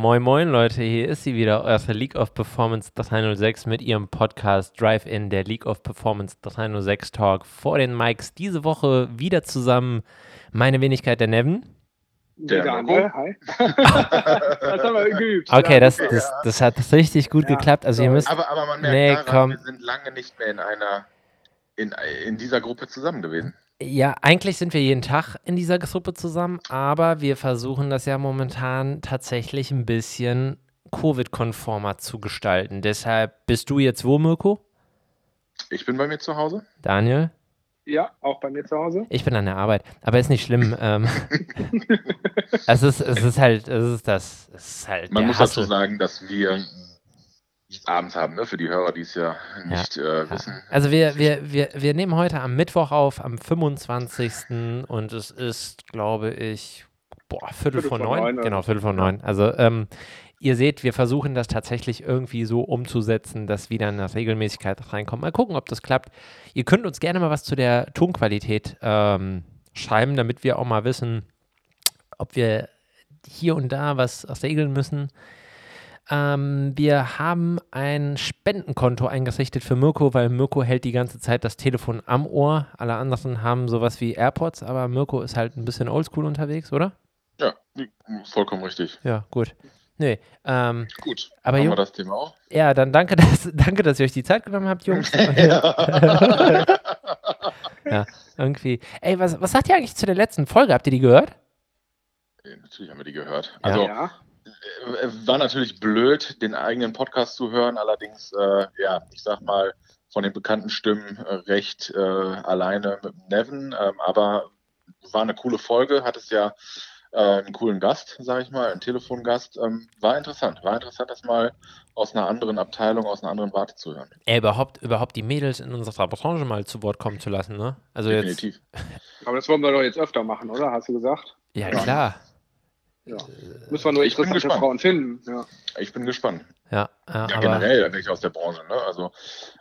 moin moin Leute, hier ist sie wieder, eure League of Performance 306 mit ihrem Podcast Drive-In, der League of Performance 306 Talk vor den Mics. Diese Woche wieder zusammen meine Wenigkeit der Nevin. Der Daniel, hi. das haben wir geübt. Okay, das, das, das hat richtig gut Ja, geklappt. Also ihr müsst, Aber, aber man merkt Nee, daran, komm. wir sind lange nicht mehr in einer, in, in dieser Gruppe zusammen gewesen. Ja, eigentlich sind wir jeden Tag in dieser Gruppe zusammen, aber wir versuchen das ja momentan tatsächlich ein bisschen Covid-konformer zu gestalten. Deshalb bist du jetzt wo, Mirko? Ich bin bei mir zu Hause. Daniel? Ja, auch bei mir zu Hause. Ich bin an der Arbeit, aber ist nicht schlimm. ähm, es, ist, es ist halt, es ist das, es ist halt Man der muss Hassel. dazu sagen, dass wir nicht abends haben, ne? für die Hörer, die es ja nicht äh, wissen. Also wir, wir, wir, wir nehmen heute am Mittwoch auf, am 25. und es ist, glaube ich, boah, Viertel, Viertel vor neun. neun? Genau, Viertel vor neun. Also ähm, ihr seht, wir versuchen das tatsächlich irgendwie so umzusetzen, dass wieder eine Regelmäßigkeit reinkommt. Mal gucken, ob das klappt. Ihr könnt uns gerne mal was zu der Tonqualität ähm, schreiben, damit wir auch mal wissen, ob wir hier und da was regeln müssen. Ähm, wir haben ein Spendenkonto eingerichtet für Mirko, weil Mirko hält die ganze Zeit das Telefon am Ohr. Alle anderen haben sowas wie AirPods, aber Mirko ist halt ein bisschen oldschool unterwegs, oder? Ja, vollkommen richtig. Ja, gut. Nee, ähm, Gut, Aber haben Jung- wir das Thema auch. ja, dann danke dass, danke, dass ihr euch die Zeit genommen habt, Jungs. ja, irgendwie. Ey, was, was sagt ihr eigentlich zu der letzten Folge? Habt ihr die gehört? Ja, Natürlich haben wir die gehört. Ja. Also ja. Äh, war natürlich blöd, den eigenen Podcast zu hören, allerdings, äh, ja, ich sag mal, von den bekannten Stimmen äh, recht äh, alleine mit Nevin, ähm, aber war eine coole Folge, hat es ja äh, einen coolen Gast, sage ich mal, einen Telefongast. Ähm, war interessant, war interessant, das mal aus einer anderen Abteilung, aus einer anderen Warte zu hören. Ey, überhaupt, überhaupt die Mädels in unserer Branche mal zu Wort kommen zu lassen, ne? Also jetzt. Definitiv. Aber das wollen wir doch jetzt öfter machen, oder? Hast du gesagt? Ja, Ja. klar. Ja. Müssen wir nur Ich interessante. Frauen finden. Ja. Ich bin gespannt. Ja, ja, Ja, aber. generell welche aus der Branche. Ne? Also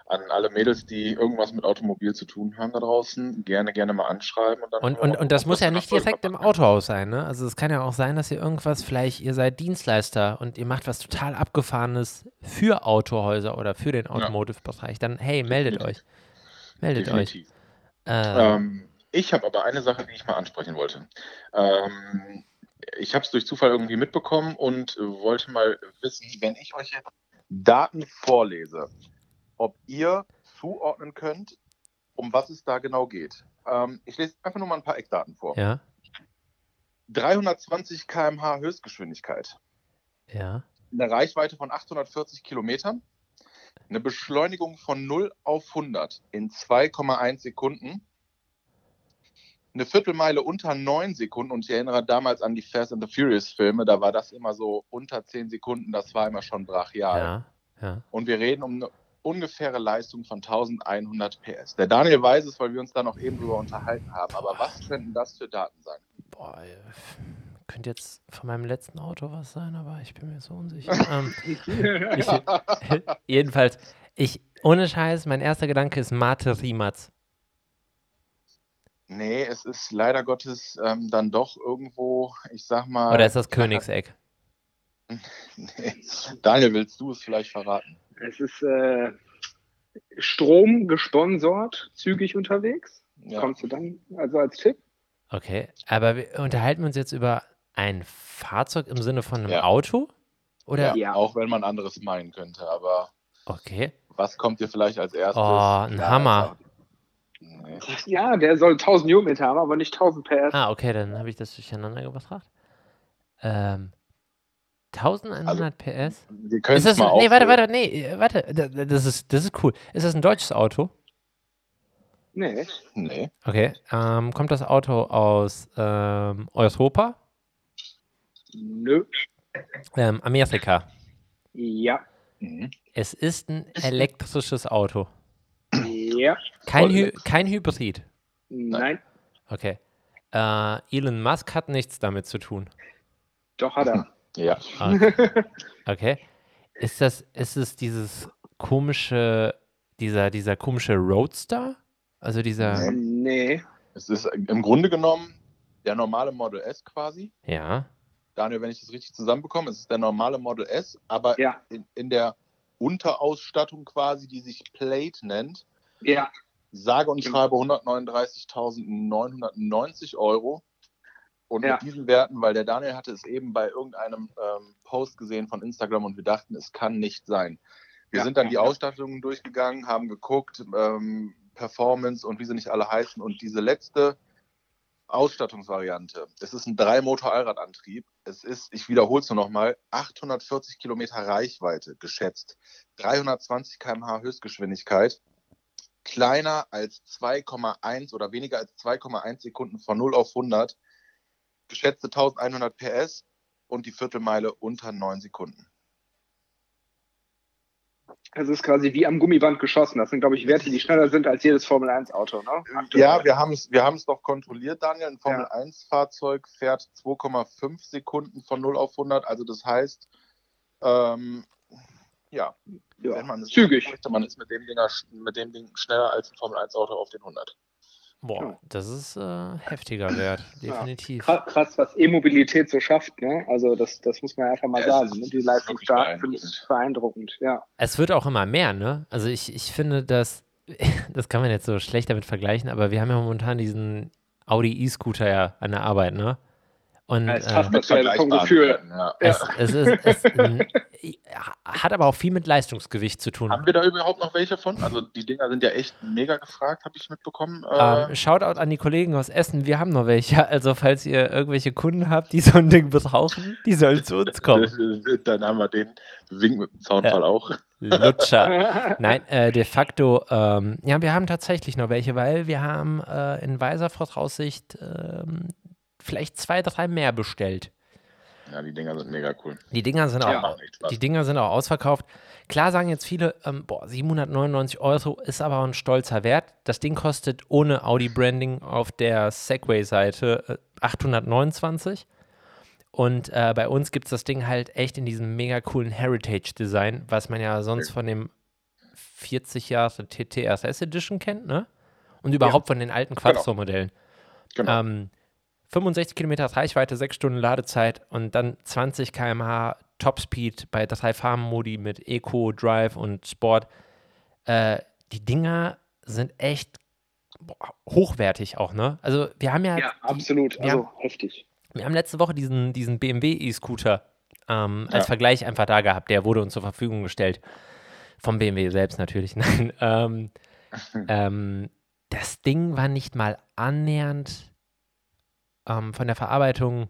an alle Mädels, die irgendwas mit Automobil zu tun haben da draußen, gerne, gerne mal anschreiben. Und, dann Und, und, und das muss ja nicht direkt im. Autohaus sein, ne? Also es kann ja auch sein, dass ihr irgendwas, vielleicht ihr seid Dienstleister und ihr macht was total Abgefahrenes für Autohäuser oder für den Automotive-Bereich. Dann, hey, meldet euch. Definitiv. Meldet Definitiv. euch. Äh, Ähm, ich habe aber eine Sache, die ich mal ansprechen wollte. Ähm, ich habe es durch Zufall irgendwie mitbekommen und wollte mal wissen, wenn ich euch jetzt Daten vorlese, ob ihr zuordnen könnt, um was es da genau geht. Ähm, ich lese einfach nur mal ein paar Eckdaten vor. ja, 320 km/h Höchstgeschwindigkeit, ja. eine Reichweite von 840 Kilometern, eine Beschleunigung von 0 auf 100 in 2,1 Sekunden, eine Viertelmeile unter 9 Sekunden und ich erinnere damals an die Fast and the Furious Filme, da war das immer so unter 10 Sekunden, das war immer schon brachial. Ja, ja. Und wir reden um eine ungefähre Leistung von 1100 PS. Der Daniel weiß es, weil wir uns da noch eben drüber unterhalten haben, aber was könnten das für Daten sein? Boah, könnte jetzt von meinem letzten Auto was sein, aber ich bin mir so unsicher. ähm, ich, jedenfalls, ich, ohne Scheiß, mein erster Gedanke ist Mate Rimatz. Nee, es ist leider Gottes ähm, dann doch irgendwo, ich sag mal. Oder ist das Königseck? Nee. Daniel, willst du es vielleicht verraten? Es ist äh, Strom gesponsort, zügig unterwegs. Ja. Kommst du dann also als Tipp? Okay, aber wir unterhalten wir uns jetzt über ein Fahrzeug im Sinne von einem Ja. Auto? Oder? Ja. Auch wenn man anderes meinen könnte, aber Okay. was kommt dir vielleicht als erstes? Oh, ein Hammer. Nee. Ja, der soll 1000 Newtonmeter haben, aber nicht 1000 PS. Ah, okay, dann habe ich das durcheinander gebracht. Ähm, 1100 PS? Wir können Ist es das, mal nee, warte, warte, nee, äh, warte, da- da- das ist, das ist cool. Ist das ein deutsches Auto? Nee. Nee. Okay, ähm, kommt das Auto aus ähm, Europa? Nö. Ähm, Amerika. Ja. Mhm. Es ist ein elektrisches Auto. Ja. Kein, Hy kein Hybrid. Nein. Okay. Äh, Elon Musk hat nichts damit zu tun. Doch hat er. Ja. Okay. okay. Ist das, ist es dieses komische, dieser, dieser komische Roadster? Also dieser, nee. Es ist im Grunde genommen der normale Model S quasi. ja, Daniel, wenn ich das richtig zusammenbekomme, es ist der normale Model S, aber Ja. in, in der Unterausstattung quasi, die sich Plate nennt, Ja, sage und schreibe 139.990 Euro. Und Ja. mit diesen Werten, weil der Daniel hatte es eben bei irgendeinem ähm, Post gesehen von Instagram und wir dachten, es kann nicht sein. Wir Ja, sind dann die ja. Ausstattungen durchgegangen, haben geguckt, ähm, Performance und wie sie nicht alle heißen. Und diese letzte Ausstattungsvariante, es ist ein Drei-Motor-Allradantrieb. Es ist, ich wiederhole es nur nochmal, 840 Kilometer Reichweite geschätzt, 320 km/h Höchstgeschwindigkeit, kleiner als 2,1 oder weniger als 2,1 Sekunden von 0 auf 100, geschätzte 1100 PS und die Viertelmeile unter 9 Sekunden. es ist quasi wie am Gummiband geschossen. Das sind, glaube ich, Werte, die schneller sind als jedes Formel-1-Auto, ne? Ja, wir haben es wir doch kontrolliert, Daniel. Ein Formel-1-Fahrzeug fährt 2,5 Sekunden von 0 auf 100. Also das heißt, ähm, ja, ja. wenn man es Zügig. möchte, man ist mit dem, Dinger, mit dem Ding schneller als ein Formel-1-Auto auf den 100. Boah, Ja. das ist äh, heftiger Wert, Ja. definitiv. Krass, krass, was E-Mobilität so schafft, ne? Also das, das muss man einfach mal Ja, sagen. ne? Die ist Leistungsdaten finde ich beeindruckend, ja. Es wird auch immer mehr, ne? Also ich, ich finde, dass, das kann man jetzt so schlecht damit vergleichen, aber wir haben ja momentan diesen Audi E-Scooter ja an der Arbeit, ne? Und Ja, ist äh, Das vom Gefühl. Ja. es, es, ist, es ähm, hat aber auch viel mit Leistungsgewicht zu tun. Haben wir da überhaupt noch welche von? Also die Dinger sind ja echt mega gefragt, habe ich mitbekommen. Äh, Ähm, Shoutout an die Kollegen aus Essen, wir haben noch welche. Also falls ihr irgendwelche Kunden habt, die so ein Ding brauchen, die sollen zu uns kommen. Dann haben wir den Wink mit dem Zaunfall auch. Lutscher. Nein, äh, de facto, ähm, ja, wir haben tatsächlich noch welche, weil wir haben äh, in weiser Voraussicht ähm, vielleicht zwei, drei mehr bestellt. Ja, die Dinger sind mega cool. Die Dinger sind Ja. auch, die Dinger sind auch ausverkauft. Klar sagen jetzt viele, ähm, boah, 799 Euro ist aber ein stolzer Wert. Das Ding kostet ohne Audi-Branding auf der Segway-Seite äh, 829. Und äh, bei uns gibt es das Ding halt echt in diesem mega coolen Heritage-Design, was man ja sonst von dem 40 Jahre TTRS Edition kennt, ne? Und überhaupt von den alten Quattro-Modellen. Genau. Ähm, 65 Kilometer Reichweite, 6 Stunden Ladezeit und dann 20 km/h Topspeed bei drei Farbenmodi mit Eco, Drive und Sport. Äh, die Dinger sind echt boah, hochwertig auch, ne? Also wir haben ja, Ja, absolut. Also heftig. wir haben letzte Woche diesen, diesen BMW E-Scooter ähm, als Ja. Vergleich einfach da gehabt. Der wurde uns zur Verfügung gestellt. Vom BMW selbst natürlich. Nein. Ähm, ähm, das Ding war nicht mal annähernd ähm, von der Verarbeitung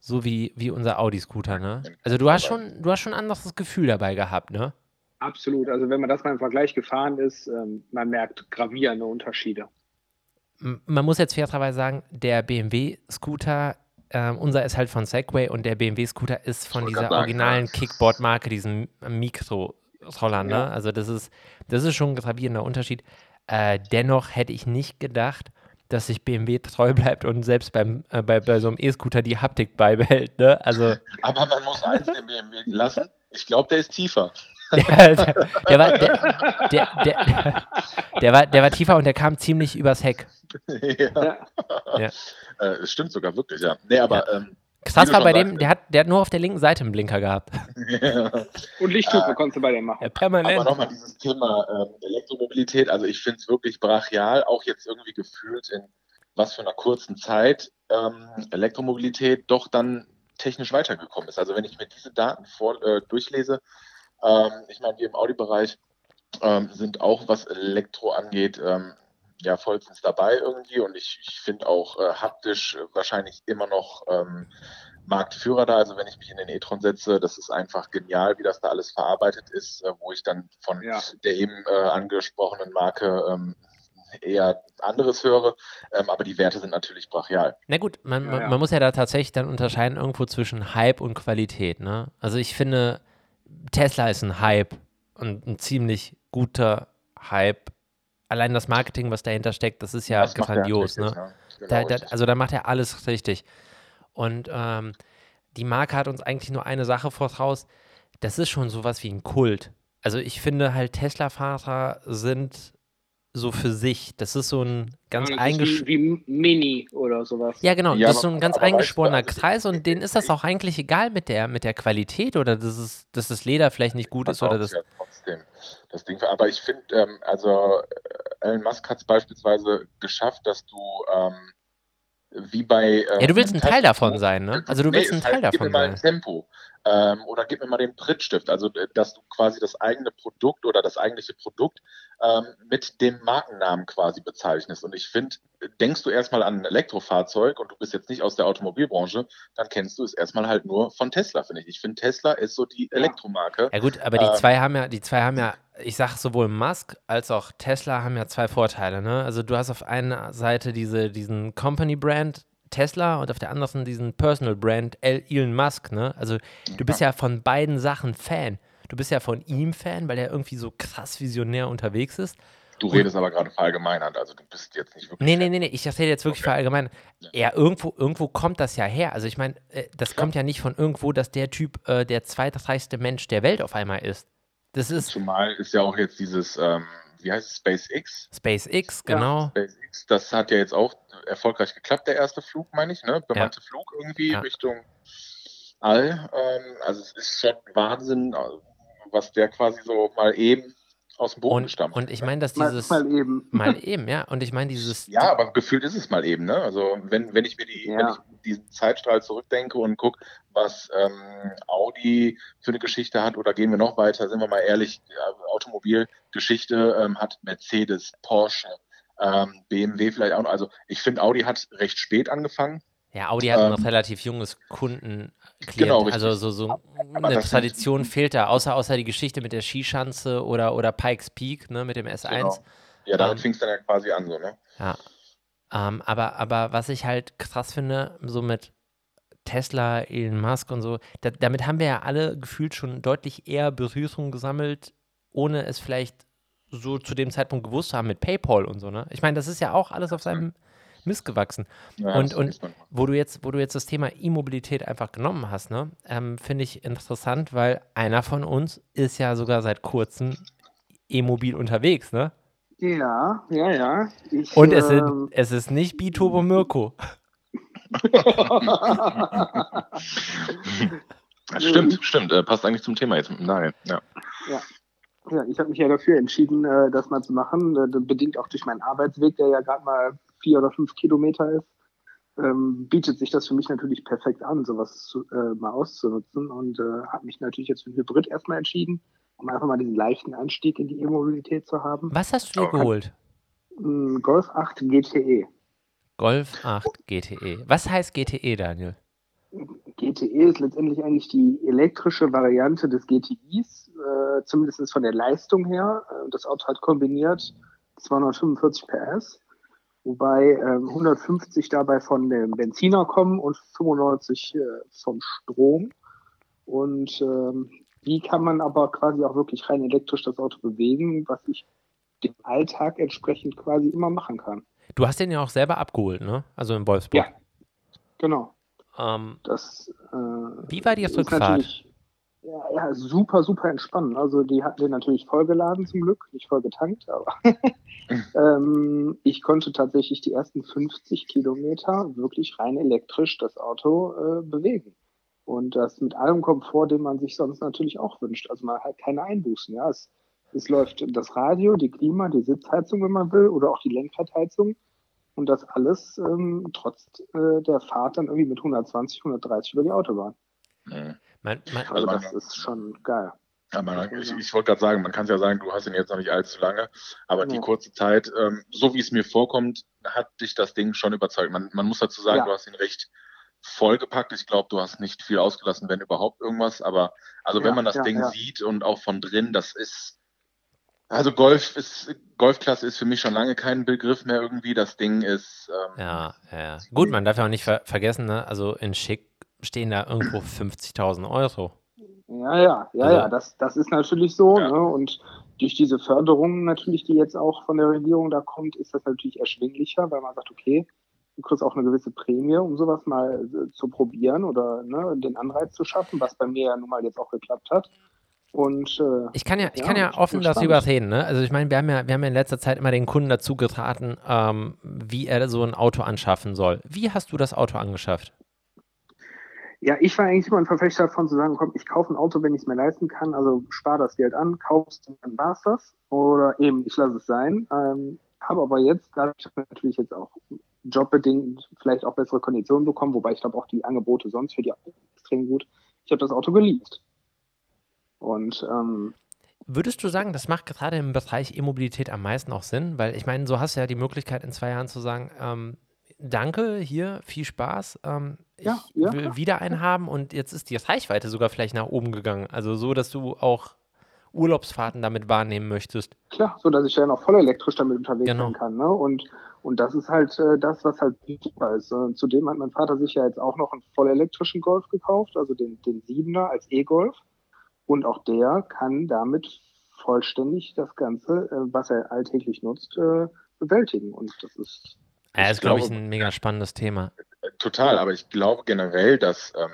so wie, wie unser Audi-Scooter, ne? Also du hast schon, du hast schon ein anderes Gefühl dabei gehabt, ne? Absolut. Also wenn man das mal im Vergleich gefahren ist, ähm, man merkt gravierende Unterschiede. Man muss jetzt fairerweise sagen, der BMW-Scooter, ähm, unser ist halt von Segway und der BMW-Scooter ist von dieser sagen, originalen ja. Kickboard-Marke, diesem Mikro-Roller, ne? Ja. Also das ist, das ist schon ein gravierender Unterschied. Äh, dennoch hätte ich nicht gedacht, dass sich BMW treu bleibt und selbst beim, äh, bei, bei so einem E-Scooter die Haptik beibehält, ne? Also Aber man muss eins dem BMW lassen. Ich glaube, der ist tiefer. der, der, der, war, der, der, war, der war tiefer und der kam ziemlich übers Heck. ja. Ja. Äh, Es stimmt sogar wirklich, ja. Nee, aber ähm, Krass war bei dem, der hat, der hat nur auf der linken Seite einen Blinker gehabt. Und Lichthupe Äh, konntest du bei dem machen. Ja, Aber permanent. nochmal dieses Thema ähm, Elektromobilität, also ich finde es wirklich brachial, auch jetzt irgendwie gefühlt in was für einer kurzen Zeit ähm, Elektromobilität doch dann technisch weitergekommen ist. Also wenn ich mir diese Daten vor, äh, durchlese, ähm, ich meine, wir im Audi-Bereich ähm, sind auch, was Elektro angeht, ähm, ja, vollstens dabei irgendwie und ich, ich finde auch äh, haptisch äh, wahrscheinlich immer noch ähm, Marktführer da. Also wenn ich mich in den e-tron setze, das ist einfach genial, wie das da alles verarbeitet ist, äh, wo ich dann von Ja. der eben äh, angesprochenen Marke ähm, eher anderes höre. Ähm, aber die Werte sind natürlich brachial. Na gut, man, Ja, ja. man muss ja da tatsächlich dann unterscheiden irgendwo zwischen Hype und Qualität. Ne? Also ich finde, Tesla ist ein Hype und ein ziemlich guter Hype. Allein das Marketing, was dahinter steckt, das ist ja Das grandios. Ne? ja. Genau, Da, da, also da macht er alles richtig. Und ähm, die Marke hat uns eigentlich nur eine Sache voraus. Das ist schon sowas wie ein Kult. Also ich finde halt, Tesla-Fahrer sind so für sich. Das ist so ein ganz Ja, das ist eingesch... wie, Mini oder sowas. Ja, genau. Ja, das ist so ein ganz eingeschworener also- Kreis und denen ist das auch eigentlich egal mit der, mit der Qualität oder dass, es, dass das Leder vielleicht nicht gut ist oder das. ja trotzdem das Ding. Aber ich finde, ähm, also äh, Elon Musk hat es beispielsweise geschafft, dass du ähm, wie bei äh, Ja, du willst ein Teil davon sein, ne? Also du Nee, willst ein Teil halt, davon mal ein sein. Tempo ähm, oder gib mir mal den Prittstift. Also, äh, dass du quasi das eigene Produkt oder das eigentliche Produkt ähm, mit dem Markennamen quasi bezeichnest. Und ich finde, denkst du erstmal an ein Elektrofahrzeug und du bist jetzt nicht aus der Automobilbranche, dann kennst du es erstmal halt nur von Tesla, finde ich. Ich finde, Tesla ist so die Elektromarke. Ja gut, aber die Ähm, zwei haben ja, die zwei haben ja, ich sag sowohl Musk als auch Tesla haben ja zwei Vorteile, ne? Also du hast auf einer Seite diese, diesen Company-Brand Tesla und auf der anderen diesen Personal-Brand El- Elon Musk, ne? Also du bist ja von beiden Sachen Fan. Du bist ja von ihm Fan, weil er irgendwie so krass visionär unterwegs ist. Du redest aber gerade verallgemeinert, also du bist jetzt nicht wirklich. Nee, nee, nee, nee, ich erzähle jetzt wirklich Okay. verallgemein. Ja. Ja, irgendwo, irgendwo kommt das ja her. Also ich meine, äh, das kommt ja nicht von irgendwo, dass der Typ äh, der zweitreichste Mensch der Welt auf einmal ist. Das ist Zumal ist ja auch jetzt dieses, ähm, wie heißt es, SpaceX? SpaceX, Ja. genau. SpaceX, das hat ja jetzt auch erfolgreich geklappt, der erste Flug, meine ich, ne? Bemannte Flug irgendwie Ja. Richtung All. Ähm, also es ist schon Wahnsinn, äh, was der quasi so mal eben aus dem Boden Und, gestampft und ich ne? meine, dass Mal, dieses mal eben. mal eben, ja. Und ich meine, dieses Ja, aber gefühlt ist es mal eben, ne? Also wenn, wenn ich mir die, Ja. wenn ich diesen Zeitstrahl zurückdenke und gucke, was ähm, Audi für eine Geschichte hat, oder gehen wir noch weiter, sind wir mal ehrlich, ja, Automobilgeschichte ähm, hat Mercedes, Porsche, ähm, BMW vielleicht auch noch. Also ich finde, Audi hat recht spät angefangen. Ja, Audi hat ein Ähm, relativ junges Kunden. Genau, richtig. also so, so eine Tradition fehlt da, außer, außer die Geschichte mit der Skischanze oder, oder Pikes Peak, ne, mit dem S1. Genau. Ja, damit Ähm, fing es dann ja quasi an, so, ne? Ja. Ähm, aber, aber was ich halt krass finde, so mit Tesla, Elon Musk und so, da, damit haben wir ja alle gefühlt schon deutlich eher Berührung gesammelt, ohne es vielleicht so zu dem Zeitpunkt gewusst zu haben mit PayPal und so, ne? Ich meine, das ist ja auch alles auf seinem Mist gewachsen. Ja, Und- und-. Wo du jetzt, wo du jetzt das Thema E-Mobilität einfach genommen hast, ne, ähm, finde ich interessant, weil einer von uns ist ja sogar seit kurzem E-Mobil unterwegs, ne? Ja, ja, ja. Ich, Und es, ähm, es ist nicht Biturbo Mirko. Das stimmt, stimmt. Äh, passt eigentlich zum Thema jetzt mit dem Nagel. Ja. Ja, ich habe mich ja dafür entschieden, äh, das mal zu machen. Äh, bedingt auch durch meinen Arbeitsweg, der ja gerade mal vier oder fünf Kilometer ist, ähm, bietet sich das für mich natürlich perfekt an, sowas zu, äh, mal auszunutzen. Und äh, habe mich natürlich jetzt für ein Hybrid erstmal entschieden, um einfach mal diesen leichten Anstieg in die E-Mobilität zu haben. Was hast du dir geholt? Ein Golf 8 GTE. Golf 8 GTE. Was heißt GTE, Daniel? GTE ist letztendlich eigentlich die elektrische Variante des GTIs, äh, zumindest von der Leistung her. Äh, Das Auto hat kombiniert 245 PS, wobei ähm, 150 dabei von dem Benziner kommen und 95 äh, vom Strom. Und ähm, die kann man aber quasi auch wirklich rein elektrisch das Auto bewegen, was ich dem Alltag entsprechend quasi immer machen kann. Du hast den ja auch selber abgeholt, ne? Also in Wolfsburg. Ja. Genau. Ähm, Das, äh, Wie war die Rückfahrt? Ja, ja, super, super entspannt. Also die hatten den natürlich vollgeladen zum Glück, nicht voll getankt, aber ähm, ich konnte tatsächlich die ersten 50 Kilometer wirklich rein elektrisch das Auto äh, bewegen. Und das mit allem Komfort, den man sich sonst natürlich auch wünscht. Also man hat keine Einbußen. Ja, es, es läuft das Radio, die Klima, die Sitzheizung, wenn man will, oder auch die Lenkradheizung. Und das alles ähm, trotz äh, der Fahrt dann irgendwie mit 120, 130 über die Autobahn. Mhm. Man, man, Also man- das ist schon geil. Aber ich, ich wollte gerade sagen, man kann es ja sagen, du hast ihn jetzt noch nicht allzu lange, aber die Ja. kurze Zeit, ähm, so wie es mir vorkommt, hat dich das Ding schon überzeugt. Man, man muss dazu sagen, Ja. du hast ihn recht vollgepackt. Ich glaube, du hast nicht viel ausgelassen, wenn überhaupt irgendwas. Aber also Ja, wenn man das ja, Ding ja. sieht und auch von drin, das ist also Golf ist Golfklasse ist für mich schon lange kein Begriff mehr irgendwie. Das Ding ist ähm, ja, ja. Gut, man darf ja auch nicht ver vergessen, ne? Also in Schick stehen da irgendwo 50.000 Euro. Ja, ja, ja, Also- ja, das, das ist natürlich so. Ja. Ne? Und durch diese Förderung natürlich, die jetzt auch von der Regierung da kommt, ist das natürlich erschwinglicher, weil man sagt, okay, du kriegst auch eine gewisse Prämie, um sowas mal äh, zu probieren oder ne, den Anreiz zu schaffen, was bei mir ja nun mal jetzt auch geklappt hat. Und, äh, ich kann ja, ich ja, kann ja offen darüber reden. Ne? Also ich meine, wir haben ja, wir haben ja in letzter Zeit immer den Kunden dazu geraten, ähm, wie er so ein Auto anschaffen soll. Wie hast du das Auto angeschafft? Ja, ich war eigentlich immer ein Verfechter davon zu sagen, komm, ich kaufe ein Auto, wenn ich es mir leisten kann, also spare das Geld an, kaufst und dann war's das. Oder eben, ich lasse es sein. Ähm, habe aber jetzt, dadurch natürlich jetzt auch jobbedingt vielleicht auch bessere Konditionen bekommen, wobei ich glaube auch die Angebote sonst für die extrem gut. Ich habe das Auto geliebt. Und ähm, Würdest du sagen, das macht gerade im Bereich E-Mobilität am meisten auch Sinn? Weil ich meine, so hast du ja die Möglichkeit in zwei Jahren zu sagen, ähm, danke, hier, viel Spaß. Ähm, ja, ich ja, will ja. wieder einen haben und jetzt ist die Reichweite sogar vielleicht nach oben gegangen. Also so, dass du auch Urlaubsfahrten damit wahrnehmen möchtest. Klar, so dass ich dann auch voll elektrisch damit unterwegs genau. sein kann. Ne? Und, und das ist halt äh, das, was halt super ist. Äh, zudem hat mein Vater sich ja jetzt auch noch einen voll elektrischen Golf gekauft, also den, den Siebener als E-Golf. Und auch der kann damit vollständig das Ganze, äh, was er alltäglich nutzt, äh, bewältigen. Und das ist. Ja, das ist, glaube ich, ein mega spannendes Thema. Total, aber ich glaube generell, dass ähm,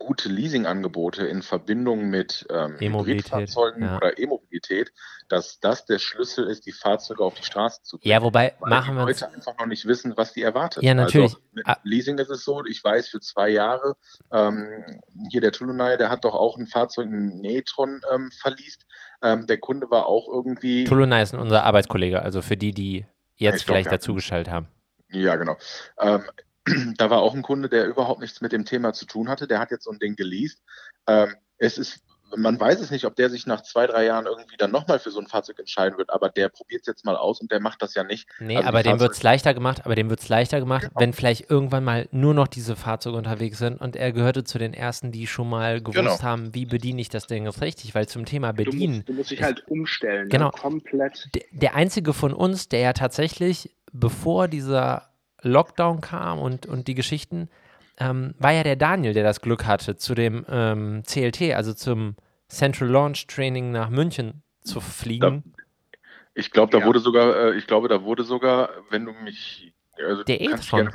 gute Leasingangebote in Verbindung mit ähm, Hybridfahrzeugen ja. oder E-Mobilität, dass das der Schlüssel ist, die Fahrzeuge auf die Straße zu bringen. Ja, wobei Weil machen wir Leute einfach noch nicht wissen, was die erwartet. Ja, natürlich. Also mit ah. Leasing ist es so, ich weiß für zwei Jahre, ähm, hier der Tulunai, der hat doch auch ein Fahrzeug, ein Netron ähm, verliest. Ähm, der Kunde war auch irgendwie. Tulunai ist unser Arbeitskollege, also für die, die jetzt vielleicht dazugeschaltet haben. Ja, genau. Ähm, da war auch ein Kunde, der überhaupt nichts mit dem Thema zu tun hatte. Der hat jetzt so ein Ding geleast. Ähm, es ist, man weiß es nicht, ob der sich nach zwei, drei Jahren irgendwie dann nochmal für so ein Fahrzeug entscheiden wird, aber der probiert es jetzt mal aus und der macht das ja nicht. Nee, also aber dem wird es leichter gemacht, aber dem wird es leichter gemacht, genau. wenn vielleicht irgendwann mal nur noch diese Fahrzeuge unterwegs sind und er gehörte zu den ersten, die schon mal gewusst genau. haben, wie bediene ich das Ding jetzt richtig, weil zum Thema Bedienen. Du musst, du musst dich halt umstellen, ne? genau, ne? komplett. Der, der einzige von uns, der ja tatsächlich, bevor dieser Lockdown kam und, und die Geschichten, ähm, war ja der Daniel, der das Glück hatte, zu dem ähm, CLT, also zum Central Launch Training nach München zu fliegen. Da, ich glaube, da ja. wurde sogar, äh, ich glaube, da wurde sogar, wenn du mich, also der E-Tron.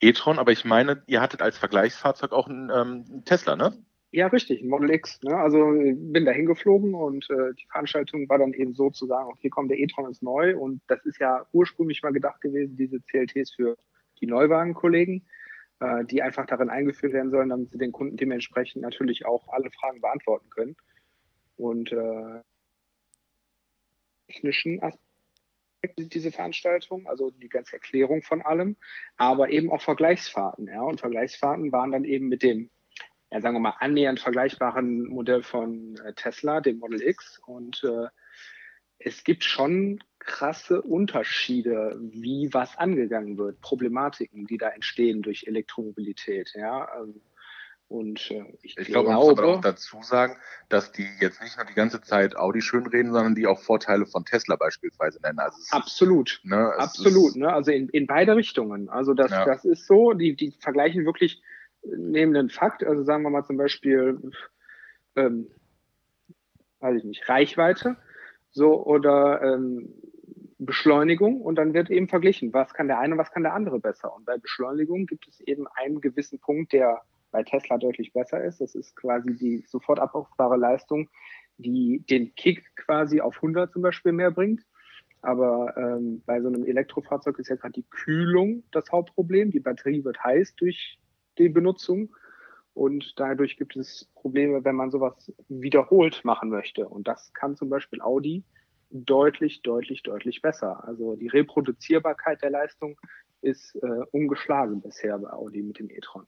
E-Tron, aber ich meine, ihr hattet als Vergleichsfahrzeug auch einen ähm, Tesla, ne? Ja, richtig, Model X. Ne? Also bin da hingeflogen und äh, die Veranstaltung war dann eben so zu sagen, okay, komm, der e-tron ist neu und das ist ja ursprünglich mal gedacht gewesen, diese CLTs für die Neuwagenkollegen, äh, die einfach darin eingeführt werden sollen, damit sie den Kunden dementsprechend natürlich auch alle Fragen beantworten können. Und äh, technischen Aspekt diese Veranstaltung, also die ganze Erklärung von allem, aber eben auch Vergleichsfahrten. Ja? Und Vergleichsfahrten waren dann eben mit dem ja, sagen wir mal, annähernd vergleichbaren Modell von äh, Tesla, dem Model X. Und äh, es gibt schon krasse Unterschiede, wie was angegangen wird, Problematiken, die da entstehen durch Elektromobilität. Ja, ähm, und äh, ich, ich glaube, man muss aber auch dazu sagen, dass die jetzt nicht nur die ganze Zeit Audi schönreden, sondern die auch Vorteile von Tesla beispielsweise nennen. Also absolut, ne, absolut. Ne, also in, in beide Richtungen. Also das, ja. das ist so. Die, die vergleichen wirklich nehmen einen Fakt, also sagen wir mal zum Beispiel, ähm, weiß ich nicht, Reichweite, so oder ähm, Beschleunigung und dann wird eben verglichen, was kann der eine und was kann der andere besser. Und bei Beschleunigung gibt es eben einen gewissen Punkt, der bei Tesla deutlich besser ist. Das ist quasi die sofort abrufbare Leistung, die den Kick quasi auf 100 zum Beispiel mehr bringt. Aber ähm, bei so einem Elektrofahrzeug ist ja gerade die Kühlung das Hauptproblem. Die Batterie wird heiß durch die Benutzung. Und dadurch gibt es Probleme, wenn man sowas wiederholt machen möchte. Und das kann zum Beispiel Audi deutlich, deutlich, deutlich besser. Also die Reproduzierbarkeit der Leistung ist äh, ungeschlagen bisher bei Audi mit dem e-tron.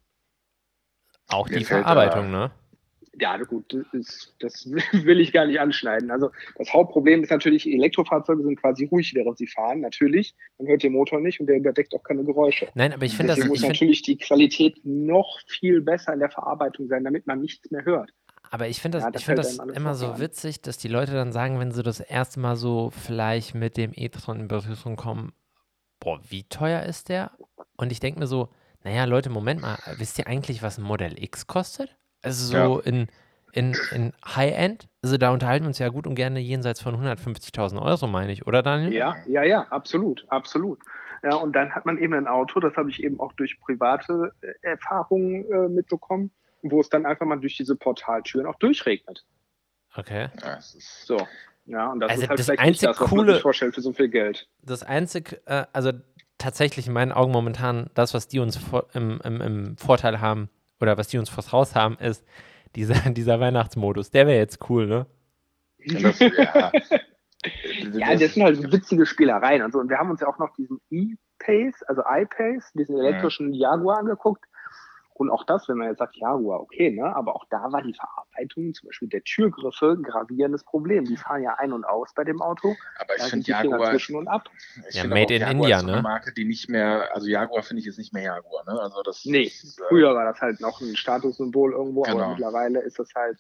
Auch die Verarbeitung, ne? Ja, gut, das, das, will ich gar nicht anschneiden. Also das Hauptproblem ist natürlich, Elektrofahrzeuge sind quasi ruhig, während sie fahren. Natürlich, man hört den Motor nicht und der überdeckt auch keine Geräusche. Nein, aber ich finde das. muss natürlich die Qualität noch viel besser in der Verarbeitung sein, damit man nichts mehr hört. Aber ich finde das, ja, das, find das immer so an. witzig, dass die Leute dann sagen, wenn sie das erste Mal so vielleicht mit dem e-tron in Berührung kommen, boah, wie teuer ist der? Und ich denke mir so, naja, Leute, Moment mal, wisst ihr eigentlich, was ein Modell X kostet? Also so ja. in, in, in High-End. Also da unterhalten wir uns ja gut und gerne jenseits von 150.000 Euro, meine ich, oder Daniel? Ja, ja, ja, absolut, absolut. Ja, und dann hat man eben ein Auto, das habe ich eben auch durch private äh, Erfahrungen äh, mitbekommen, wo es dann einfach mal durch diese Portaltüren auch durchregnet. Okay. Ja, So. Ja, und das Also ist halt das vielleicht einzig nicht das, was Coole- man sich vorstellt für so viel Geld. Das einzig, äh, also tatsächlich in meinen Augen momentan, das, was die uns vor, im, im, im Vorteil haben oder was die uns voraus haben, ist dieser, dieser Weihnachtsmodus. Der wäre jetzt cool, ne? das, ja, Ja, das sind halt so witzige Spielereien und so. Und wir haben uns ja auch noch diesen E-Pace, also iPace, diesen elektrischen Jaguar angeguckt. Und auch das, wenn man jetzt sagt Jaguar, okay, ne? Aber auch da war die Verarbeitung, zum Beispiel der Türgriffe, ein gravierendes Problem. Die fahren ja ein und aus bei dem Auto. aber ich finde Jaguar, zwischen und ab. ich Ja, finde made in Jaguar India, ist so eine ne? Marke, die nicht mehr, also Jaguar finde ich ist nicht mehr Jaguar, ne? Also das Nee, ist, äh, früher war das halt noch ein Statussymbol irgendwo, Genau. aber mittlerweile ist das halt.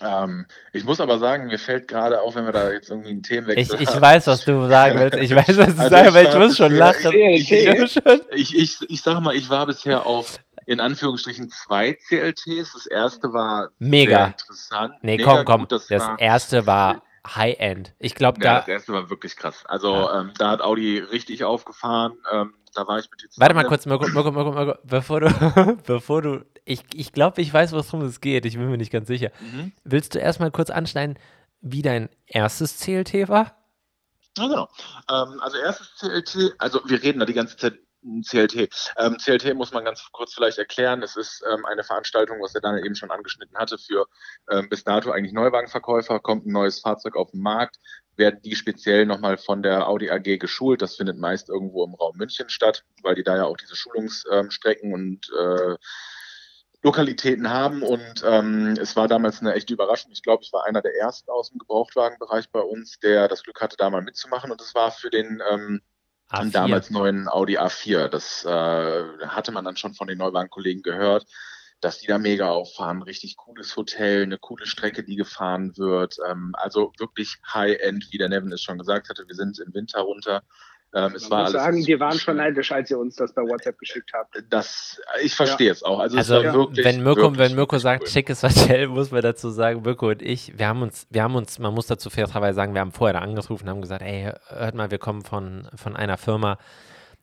Ähm, ich muss aber sagen, mir fällt gerade auf, wenn wir da jetzt irgendwie einen Ich, Themenwechsel ich haben. weiß, was du sagen willst. Ich weiß, was du Also sagst, ich aber ich muss schon lachen. ich- Ich. Ich, ich, ich sag mal, ich war bisher auf in Anführungsstrichen zwei CLTs. Das erste war Mega. interessant. Nee, Mega komm, komm. gut, das, Das war, erste war High-End. Ich glaube, ja, da. das erste war wirklich krass. Also Ja. ähm, da hat Audi richtig aufgefahren. Ähm, da war ich mit dir Warte mal kurz, Mirko, Mirko, Mirko, Mirko, bevor du, bevor du, ich, ich glaube, ich weiß, worum es geht. Ich bin mir nicht ganz sicher. Mhm. Willst du erstmal kurz anschneiden, wie dein erstes CLT war? Ja, genau. Ähm, also erstes CLT, also wir reden da die ganze Zeit CLT. Ähm, CLT muss man ganz kurz vielleicht erklären. Es ist ähm, eine Veranstaltung, was der Daniel eben schon angeschnitten hatte, für ähm, bis dato eigentlich Neuwagenverkäufer. Kommt ein neues Fahrzeug auf den Markt, werden die speziell nochmal von der Audi AG geschult. Das findet meist irgendwo im Raum München statt, weil die da ja auch diese Schulungsstrecken und äh, Lokalitäten haben und ähm, es war damals eine echte Überraschung. Ich glaube, ich war einer der ersten aus dem Gebrauchtwagenbereich bei uns, der das Glück hatte, da mal mitzumachen und es war für den ähm, A4. damals neuen Audi A4. Das äh, hatte man dann schon von den Neuwagenkollegen gehört, dass die da mega auffahren. Richtig cooles Hotel, eine coole Strecke, die gefahren wird. Ähm, also wirklich High-End, wie der Nevin es schon gesagt hatte. Wir sind im Winter runter. Ähm, es Man war muss alles sagen, wir waren schon neidisch, als ihr uns das bei WhatsApp geschickt habt. Das, ich verstehe es auch. Also, Also, es wirklich, wenn Mirko, wirklich, wenn Mirko sagt, cool. schickes Hotel, muss man dazu sagen, Mirko und ich, wir haben uns, wir haben uns, man muss dazu fairerweise sagen, wir haben vorher da angerufen und haben gesagt, ey, hört mal, wir kommen von, von einer Firma.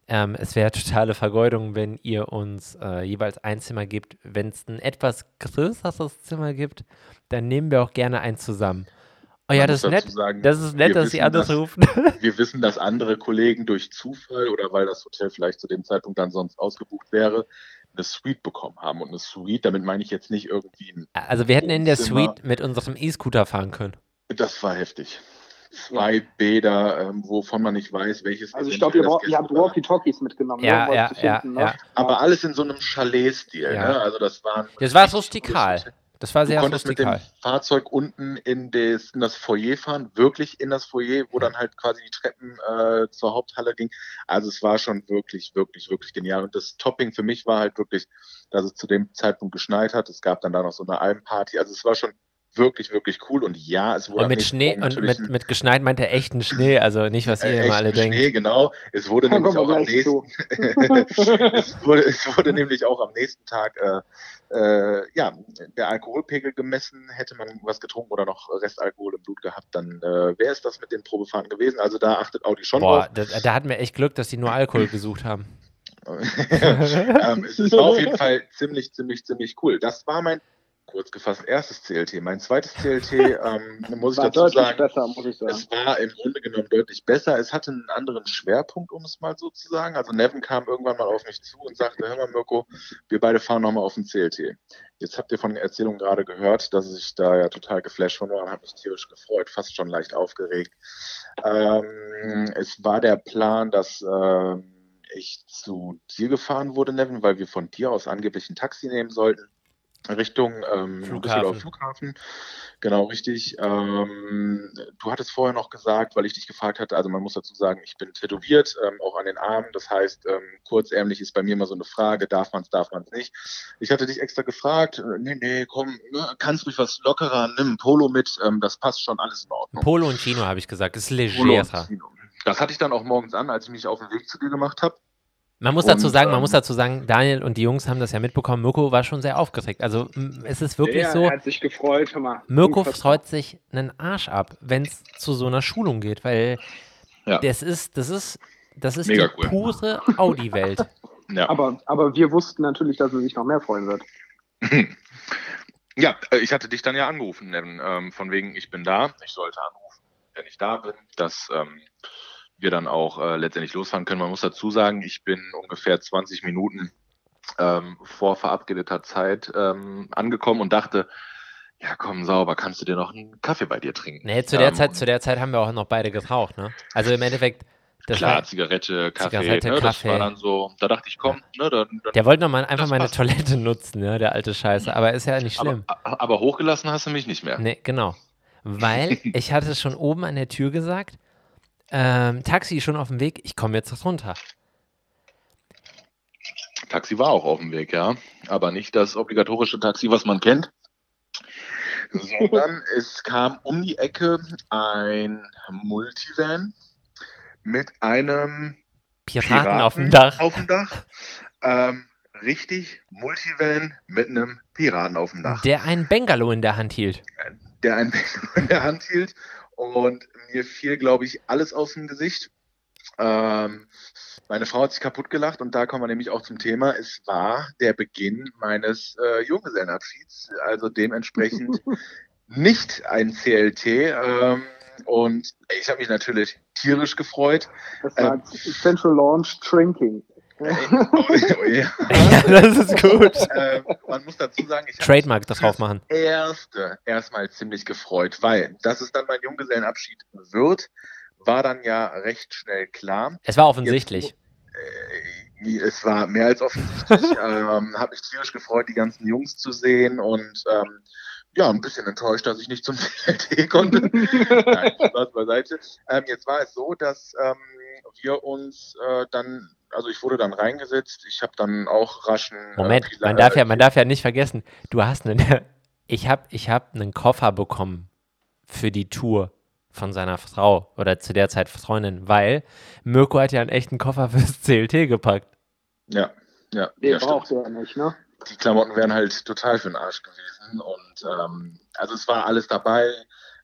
Ähm, es wäre totale Vergeudung, wenn ihr uns äh, jeweils ein Zimmer gebt. Wenn es ein etwas größeres Zimmer gibt, dann nehmen wir auch gerne eins zusammen. Oh ja, das ist nett. sagen, Das ist nett, wir dass sie wissen, anders dass- rufen. Wir wissen, dass andere Kollegen durch Zufall oder weil das Hotel vielleicht zu dem Zeitpunkt dann sonst ausgebucht wäre, eine Suite bekommen haben. Und eine Suite, damit meine ich jetzt nicht irgendwie ein, Also wir hätten in der. Suite mit unserem E-Scooter fahren können. das war heftig. Zwei Bäder, ähm, wovon man nicht weiß, welches Also ich glaube, ihr, ihr habt war. Walkie-Talkies mitgenommen, Ja, ne, um ja, euch zu ja, finden, ja. ne? Aber alles in so einem Chalet-Stil. Ja. Ne? Also das waren Das war rustikal. Das war Du sehr konntest mit dem. Fahrzeug unten in das, in das Foyer fahren, wirklich in das Foyer, wo dann halt quasi die Treppen äh, zur Haupthalle ging. Also es war schon wirklich, wirklich, wirklich genial. Und das Topping für mich war halt wirklich, dass es zu dem Zeitpunkt geschneit hat. Es gab dann da noch so eine Almparty. Also es war schon wirklich, wirklich cool. Und ja, es wurde Und mit Schnee und mit, mit geschneit meint er echten Schnee, also nicht, was ihr äh, immer alle echten denkt. Schnee, genau. Es wurde Da nämlich auch am nächsten, es, wurde, es wurde nämlich auch am nächsten Tag äh, äh, ja, der Alkoholpegel gemessen. Hätte man was getrunken oder noch Restalkohol im Blut gehabt, dann äh, wäre es das mit den Probefahrten gewesen. Also da achtet Audi schon Boah, drauf. da, da hatten wir echt Glück, dass die nur Alkohol gesucht haben. ähm, es, es war auf jeden Fall ziemlich, ziemlich, ziemlich cool. Das war mein kurz gefasst erstes CLT. Mein zweites CLT, ähm, muss ich dazu sagen, besser, muss ich sagen. Es war im Grunde genommen deutlich besser. Es hatte einen anderen Schwerpunkt, um es mal so zu sagen. Also Nevin kam irgendwann mal auf mich zu und sagte, hör mal Mirko, wir beide fahren nochmal auf den CLT. Jetzt habt ihr von der Erzählung gerade gehört, dass ich da ja total geflasht von war und habe mich tierisch gefreut, fast schon leicht aufgeregt. Ähm, es war der Plan, dass ähm, ich zu dir gefahren wurde, Nevin, weil wir von dir aus angeblich ein Taxi nehmen sollten. Richtung ähm, Flughafen. Flughafen. Genau, richtig. Ähm, du hattest vorher noch gesagt, weil ich dich gefragt hatte, also man muss dazu sagen, ich bin tätowiert, ähm, auch an den Armen. Das heißt, ähm, kurzärmlich ist bei mir immer so eine Frage, darf man es, darf man es nicht. Ich hatte dich extra gefragt, äh, nee, nee, komm, ne, kannst ruhig was lockerer, nimm ein Polo mit, ähm, das passt schon alles in Ordnung. Polo und Chino habe ich gesagt, ist legerer. Das hatte ich dann auch morgens an, als ich mich auf den Weg zu dir gemacht habe. Man muss dazu Und, sagen, man ähm, muss dazu sagen, Daniel und die Jungs haben das ja mitbekommen. Mirko war schon sehr aufgeregt. Also es ist wirklich ja, so, Er hat sich gefreut, hör mal. Mirko Unfassbar. freut sich einen Arsch ab, wenn es zu so einer Schulung geht, weil Ja. das ist, das ist, das ist Mega die cool. pure Audi-Welt. Ja. Aber, aber wir wussten natürlich, dass er sich noch mehr freuen wird. Ja, äh, ich hatte dich dann ja angerufen, Nevin, ähm, von wegen, ich bin da, ich sollte anrufen, wenn ich da bin, dass ähm, wir dann auch äh, letztendlich losfahren können. Man muss dazu sagen, ich bin ungefähr 20 Minuten ähm, vor verabredeter Zeit ähm, angekommen und dachte, ja komm, sauber, kannst du dir noch einen Kaffee bei dir trinken? Nee, zu der, Zeit, zu der Zeit haben wir auch noch beide geraucht, ne? Also im Endeffekt, das Klar, war, Zigarette, Kaffee, Zigarette, ne, das Kaffee. war dann so, da dachte ich, komm, ne, dann, dann der wollte noch mal einfach Das meine passt. Toilette nutzen, ne, der alte Scheiße. Aber ist ja nicht schlimm. aber, aber hochgelassen hast du mich nicht mehr. Nee, genau. Weil ich hatte schon oben an der Tür gesagt, ähm, Taxi schon auf dem Weg, ich komme jetzt runter. Taxi war auch auf dem Weg, ja. Aber nicht das obligatorische Taxi, was man kennt. Sondern es kam um die Ecke ein Multivan mit einem Piraten, auf dem Dach. Auf dem Dach. Ähm, richtig, Multivan mit einem Piraten auf dem Dach. Der einen Bengalo in der Hand hielt. der ein Bengel in der Hand hielt und mir fiel, glaube ich, alles aus dem Gesicht. Ähm, meine Frau hat sich kaputt gelacht und da kommen wir nämlich auch zum Thema. Es war der Beginn meines äh, Junggesellenabschieds, also dementsprechend nicht ein CLT. Ähm, und ich habe mich natürlich tierisch gefreut. Das war Ähm. Central Launch Drinking. Äh, oh, ja. ja, das ist gut. äh, man muss dazu sagen, ich habe Trademark das drauf machen. erste erstmal ziemlich gefreut, weil dass es dann mein Junggesellenabschied wird, war dann ja recht schnell klar. Es war offensichtlich. Äh, es war mehr als offensichtlich. ähm, Habe mich tierisch gefreut, die ganzen Jungs zu sehen und ähm, ja, ein bisschen enttäuscht, dass ich nicht zum CLT konnte. Nein, Spaß beiseite. Ähm, jetzt war es so, dass ähm, wir uns äh, dann, also ich wurde dann reingesetzt, ich habe dann auch raschen. äh, Moment, Pisa- man darf ja, man darf ja nicht vergessen, du hast einen, ich habe ich hab einen Koffer bekommen für die Tour von seiner Frau oder zu der Zeit Freundin, weil Mirko hat ja einen echten Koffer fürs CLT gepackt. Ja, ja, Den ja braucht er nicht, ne? die Klamotten wären halt total für den Arsch gewesen. Und ähm, also es war alles dabei.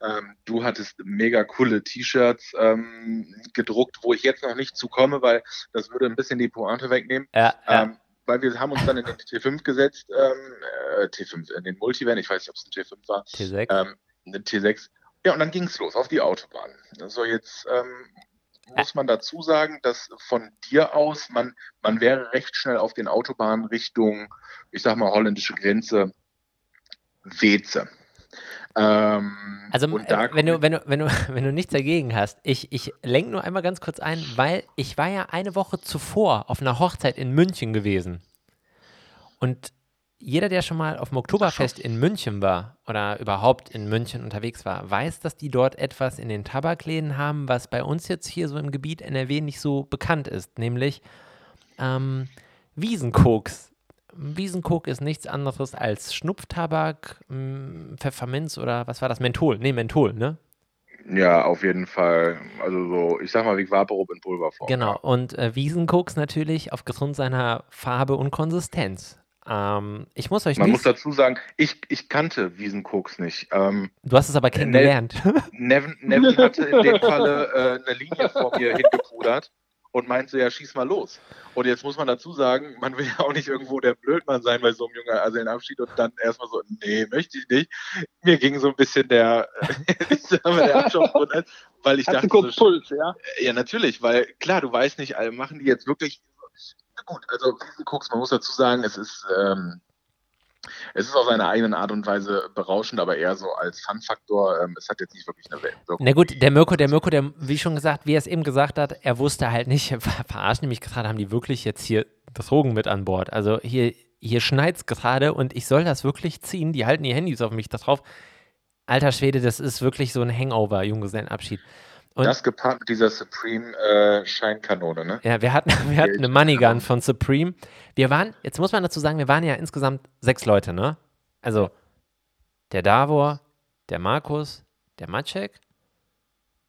Ähm, du hattest mega coole T-Shirts ähm, gedruckt, wo ich jetzt noch nicht zukomme, weil das würde ein bisschen die Pointe wegnehmen. Ja, ja. Ähm, weil wir haben uns dann in den T5 gesetzt, ähm, äh, T5, in den Multivan, ich weiß nicht, ob es ein T5 war, T6. ähm, eine T6. Ja, und dann ging es los auf die Autobahn. Also jetzt ähm, muss man dazu sagen, dass von dir aus, man, man wäre recht schnell auf den Autobahnen Richtung, ich sag mal, holländische Grenze, Weze. Ähm, Also, äh, wenn, du, wenn, du, wenn, du, wenn du nichts dagegen hast, ich, ich lenke nur einmal ganz kurz ein, weil ich war ja eine Woche zuvor auf einer Hochzeit in München gewesen. Und jeder, der schon mal auf dem Oktoberfest in München war oder überhaupt in München unterwegs war, weiß, dass die dort etwas in den Tabakläden haben, was bei uns jetzt hier so im Gebiet NRW nicht so bekannt ist, nämlich ähm, Wiesenkoks. Wiesenkok ist nichts anderes als Schnupftabak, Pfefferminz oder was war das? Menthol. Nee, Menthol, ne? ja, auf jeden Fall. Also so, ich sag mal, wie Vaporub in Pulverform. Genau. Und äh, Wiesenkoks natürlich aufgrund seiner Farbe und Konsistenz. Ähm, ich muss euch Man muss dazu sagen, ich, ich kannte Wiesenkoks nicht. Ähm, Du hast es aber kennengelernt. Nevin, Nevin hatte in dem Falle äh, eine Linie vor mir hingepudert und meinte, ja, schieß mal los. Und jetzt muss man dazu sagen, man will ja auch nicht irgendwo der Blödmann sein bei so einem jungen also Abschied und dann erstmal so, nee, möchte ich nicht. Mir ging so ein bisschen der, der Abschopf runter, weil ich Hast dachte, du kurz so, Puls, ja? ja, natürlich, weil klar, du weißt nicht, machen die jetzt wirklich. Na gut, also Wiesenkoks, man muss dazu sagen, es ist, ähm, es ist auf seine eigene Art und Weise berauschend, aber eher so als Fun-Faktor. Ähm, es hat jetzt nicht wirklich eine Wirkung. Na gut, der Mirko, der Mirko, der, wie schon gesagt, wie er es eben gesagt hat, er wusste halt nicht, ver- verarschen mich gerade, haben die wirklich jetzt hier Drogen mit an Bord? Also hier, hier schneit's gerade und ich soll das wirklich ziehen, die halten die Handys auf mich da drauf. Alter Schwede, das ist wirklich so ein Hangover, Junggesellenabschied. Und das gepaart mit dieser Supreme äh, Scheinkanone, ne? ja, wir hatten, wir hatten eine Money Gun von Supreme. Wir waren, jetzt muss man dazu sagen, wir waren ja insgesamt sechs Leute, ne? Also der Davor, der Markus, der Maciek,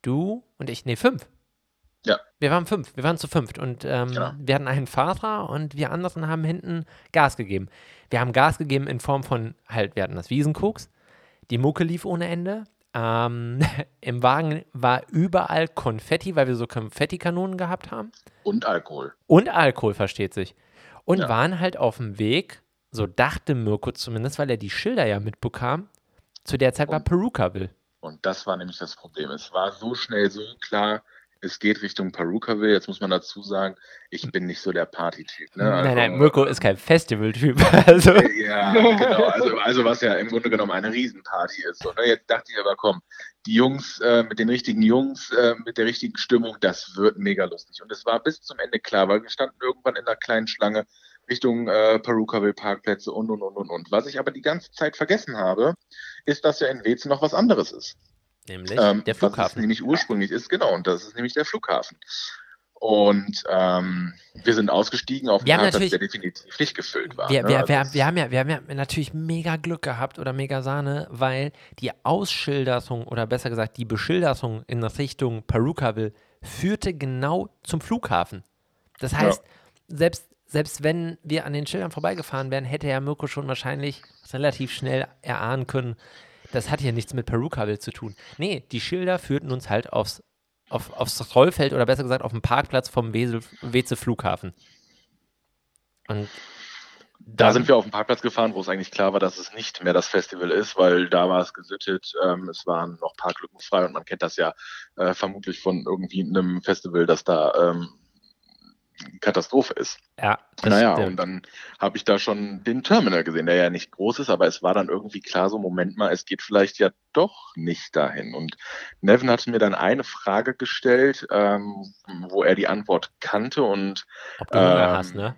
du und ich, nee, fünf. Ja. Wir waren fünf, wir waren zu fünft und ähm, Genau. wir hatten einen Fahrer und wir anderen haben hinten Gas gegeben. Wir haben Gas gegeben in Form von, halt, wir hatten das Wiesenkoks, die Mucke lief ohne Ende. Ähm, Im Wagen war überall Konfetti, weil wir so Konfettikanonen gehabt haben. Und Alkohol. Und Alkohol, versteht sich. Und Ja. waren halt auf dem Weg so dachte Mirko zumindest, weil er die Schilder ja mitbekam, zu der Zeit war Und- Perukaville. Und das war nämlich das Problem. Es war so schnell so klar, es geht Richtung Perukaville. Jetzt muss man dazu sagen, ich bin nicht so der Party-Typ. Ne? nein, nein, Also, Mirko ist kein Festival-Typ. Also, Ja, genau. Also, also was ja im Grunde genommen eine Riesenparty ist. So, ne? Jetzt dachte ich aber, komm, die Jungs äh, mit den richtigen Jungs, äh, mit der richtigen Stimmung, das wird mega lustig. Und es war bis zum Ende klar, weil wir standen irgendwann in einer kleinen Schlange Richtung äh, Perukaville Parkplätze und, und, und, und, und. Was ich aber die ganze Zeit vergessen habe, ist, dass ja in Wezen noch was anderes ist. Nämlich Ähm, der Was Flughafen. nämlich ursprünglich ist, genau, und das ist nämlich der Flughafen. Und ähm, wir sind ausgestiegen auf Wir einen Parkplatz, der definitiv nicht gefüllt war. Wir, ne? wir, Also wir, es- wir, haben ja, wir haben ja natürlich mega Glück gehabt oder mega Sahne, weil die Ausschilderung oder besser gesagt die Beschilderung in Richtung Perukaville führte genau zum Flughafen. Das heißt, selbst, selbst wenn wir an den Schildern vorbeigefahren wären, hätte Herr Mirko schon wahrscheinlich relativ schnell erahnen können, das hat hier nichts mit Perukaville zu tun. Nee, die Schilder führten uns halt aufs, auf, aufs Rollfeld oder besser gesagt auf den Parkplatz vom Wesel, Weze Flughafen. Und Da sind wir auf den Parkplatz gefahren, wo es eigentlich klar war, dass es nicht mehr das Festival ist, weil da war es gesittet, ähm, es waren noch Parklücken frei und man kennt das ja äh, vermutlich von irgendwie einem Festival, dass da ähm, Katastrophe ist. Ja, das naja, stimmt. und dann habe ich da schon den Terminal gesehen, der ja nicht groß ist, aber es war dann irgendwie klar, so Moment mal, es geht vielleicht ja doch nicht dahin. Und Nevin hatte mir dann eine Frage gestellt, ähm, wo er die Antwort kannte und Ob du Hunger ähm, hast, ne?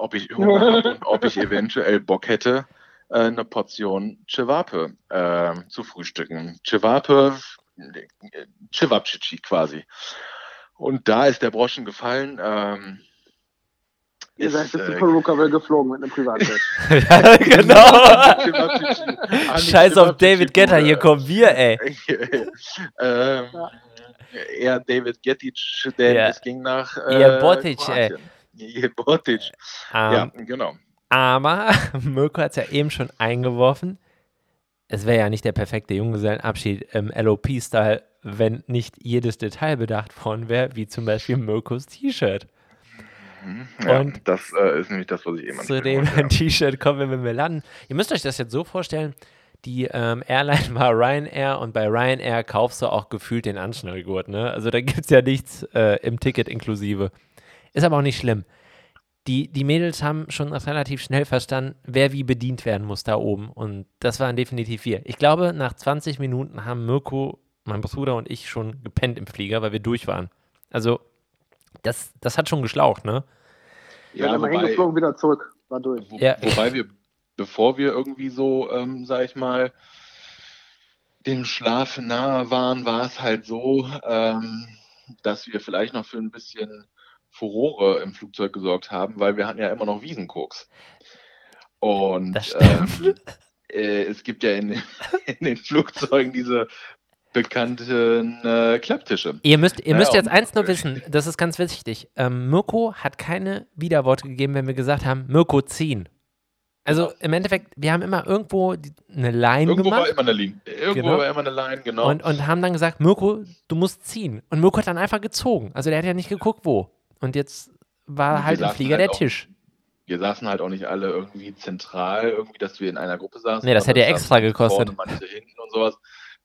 ob ich Hunger habe und ob ich eventuell Bock hätte, äh, eine Portion Cevape äh, zu frühstücken. Cevape, äh, Cevapcici quasi. Und da ist der Broschen gefallen. Ähm, Ihr ist, seid jetzt äh, zu Perukaville geflogen mit einem Privatjet. ja, genau. Scheiß auf David Getter, hier kommen wir, ey. ähm, Ja. eher David Getic, denn Ja. es ging nach Ihr äh, Botic, ey. Ihr Botic. Ähm, Ja, genau. Aber Mirko hat es ja eben schon eingeworfen. Es wäre ja nicht der perfekte Junggesellenabschied im LOP-Style, wenn nicht jedes Detail bedacht worden wäre, wie zum Beispiel Mirkos T-Shirt. Mhm. Ja, Und das äh, ist nämlich das, was ich eben Zu dem ja. T-Shirt kommen wir, wenn wir landen. Ihr müsst euch das jetzt so vorstellen, die ähm, Airline war Ryanair und bei Ryanair kaufst du auch gefühlt den Anschnallgurt. Ne? Also da gibt es ja nichts äh, im Ticket inklusive. Ist aber auch nicht schlimm. Die, die Mädels haben schon relativ schnell verstanden, wer wie bedient werden muss da oben. Und das waren definitiv wir. Ich glaube, nach 20 Minuten haben Mirko, mein Bruder und ich schon gepennt im Flieger, weil wir durch waren. Also, das, das hat schon geschlaucht, ne? Ja, wobei, hingeflogen, wieder zurück. War durch. wo, Ja. wobei wir, bevor wir irgendwie so, ähm, sag ich mal, dem Schlaf nahe waren, war es halt so, ähm, dass wir vielleicht noch für ein bisschen Furore im Flugzeug gesorgt haben, weil wir hatten ja immer noch Wiesenkoks. Und ähm, äh, es gibt ja in, in den Flugzeugen diese bekannten äh, Klapptische. Ihr müsst, ihr müsst jetzt und- eins nur wissen, das ist ganz wichtig. Ähm, Mirko hat keine Widerworte gegeben, wenn wir gesagt haben, Mirko ziehen. Also im Endeffekt, wir haben immer irgendwo die, eine Line Irgendwo war gemacht immer eine Line. Irgendwo Genau. war immer eine Line, genau. und, und haben dann gesagt, Mirko, du musst ziehen. Und Mirko hat dann einfach gezogen. Also der hat ja nicht geguckt, wo. Und jetzt war Wir halt im Flieger halt der auch- Tisch. wir saßen halt auch nicht alle irgendwie zentral, irgendwie, dass wir in einer Gruppe saßen. Nee, das hätte ja extra saßen gekostet. Vorne, manche hinten und sowas.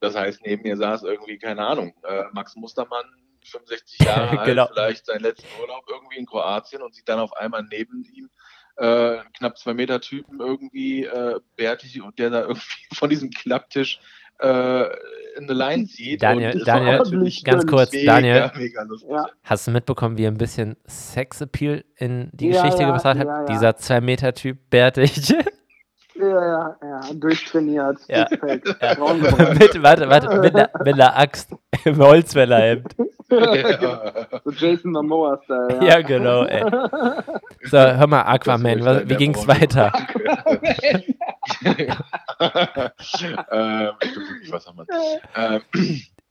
Das heißt, neben mir saß irgendwie, keine Ahnung, äh, Max Mustermann, 65 Jahre alt, Genau. vielleicht seinen letzten Urlaub irgendwie in Kroatien und sieht dann auf einmal neben ihm äh, einen knapp zwei Meter Typen irgendwie äh, bärtig und der da irgendwie von diesem Klapptisch äh, eine Line zieht. Daniel, Daniel, ganz kurz, mega, Daniel, Mega lustig. Ja. hast du mitbekommen, wie er ein bisschen Sexappeal in die Ja, Geschichte ja, gebracht hat? ja, ja. Dieser 2-Meter-Typ, bärtig. Ja, ja, ja. Durchtrainiert. Ja. Mit, warte, warte, mit einer, mit einer Axt im Holzfällerhemd. Ja. So Jason Momoa-Style. Ja, genau, ey. So, hör mal, Aquaman, was, wie ging's Braun- weiter? ähm, was haben wir? Ähm,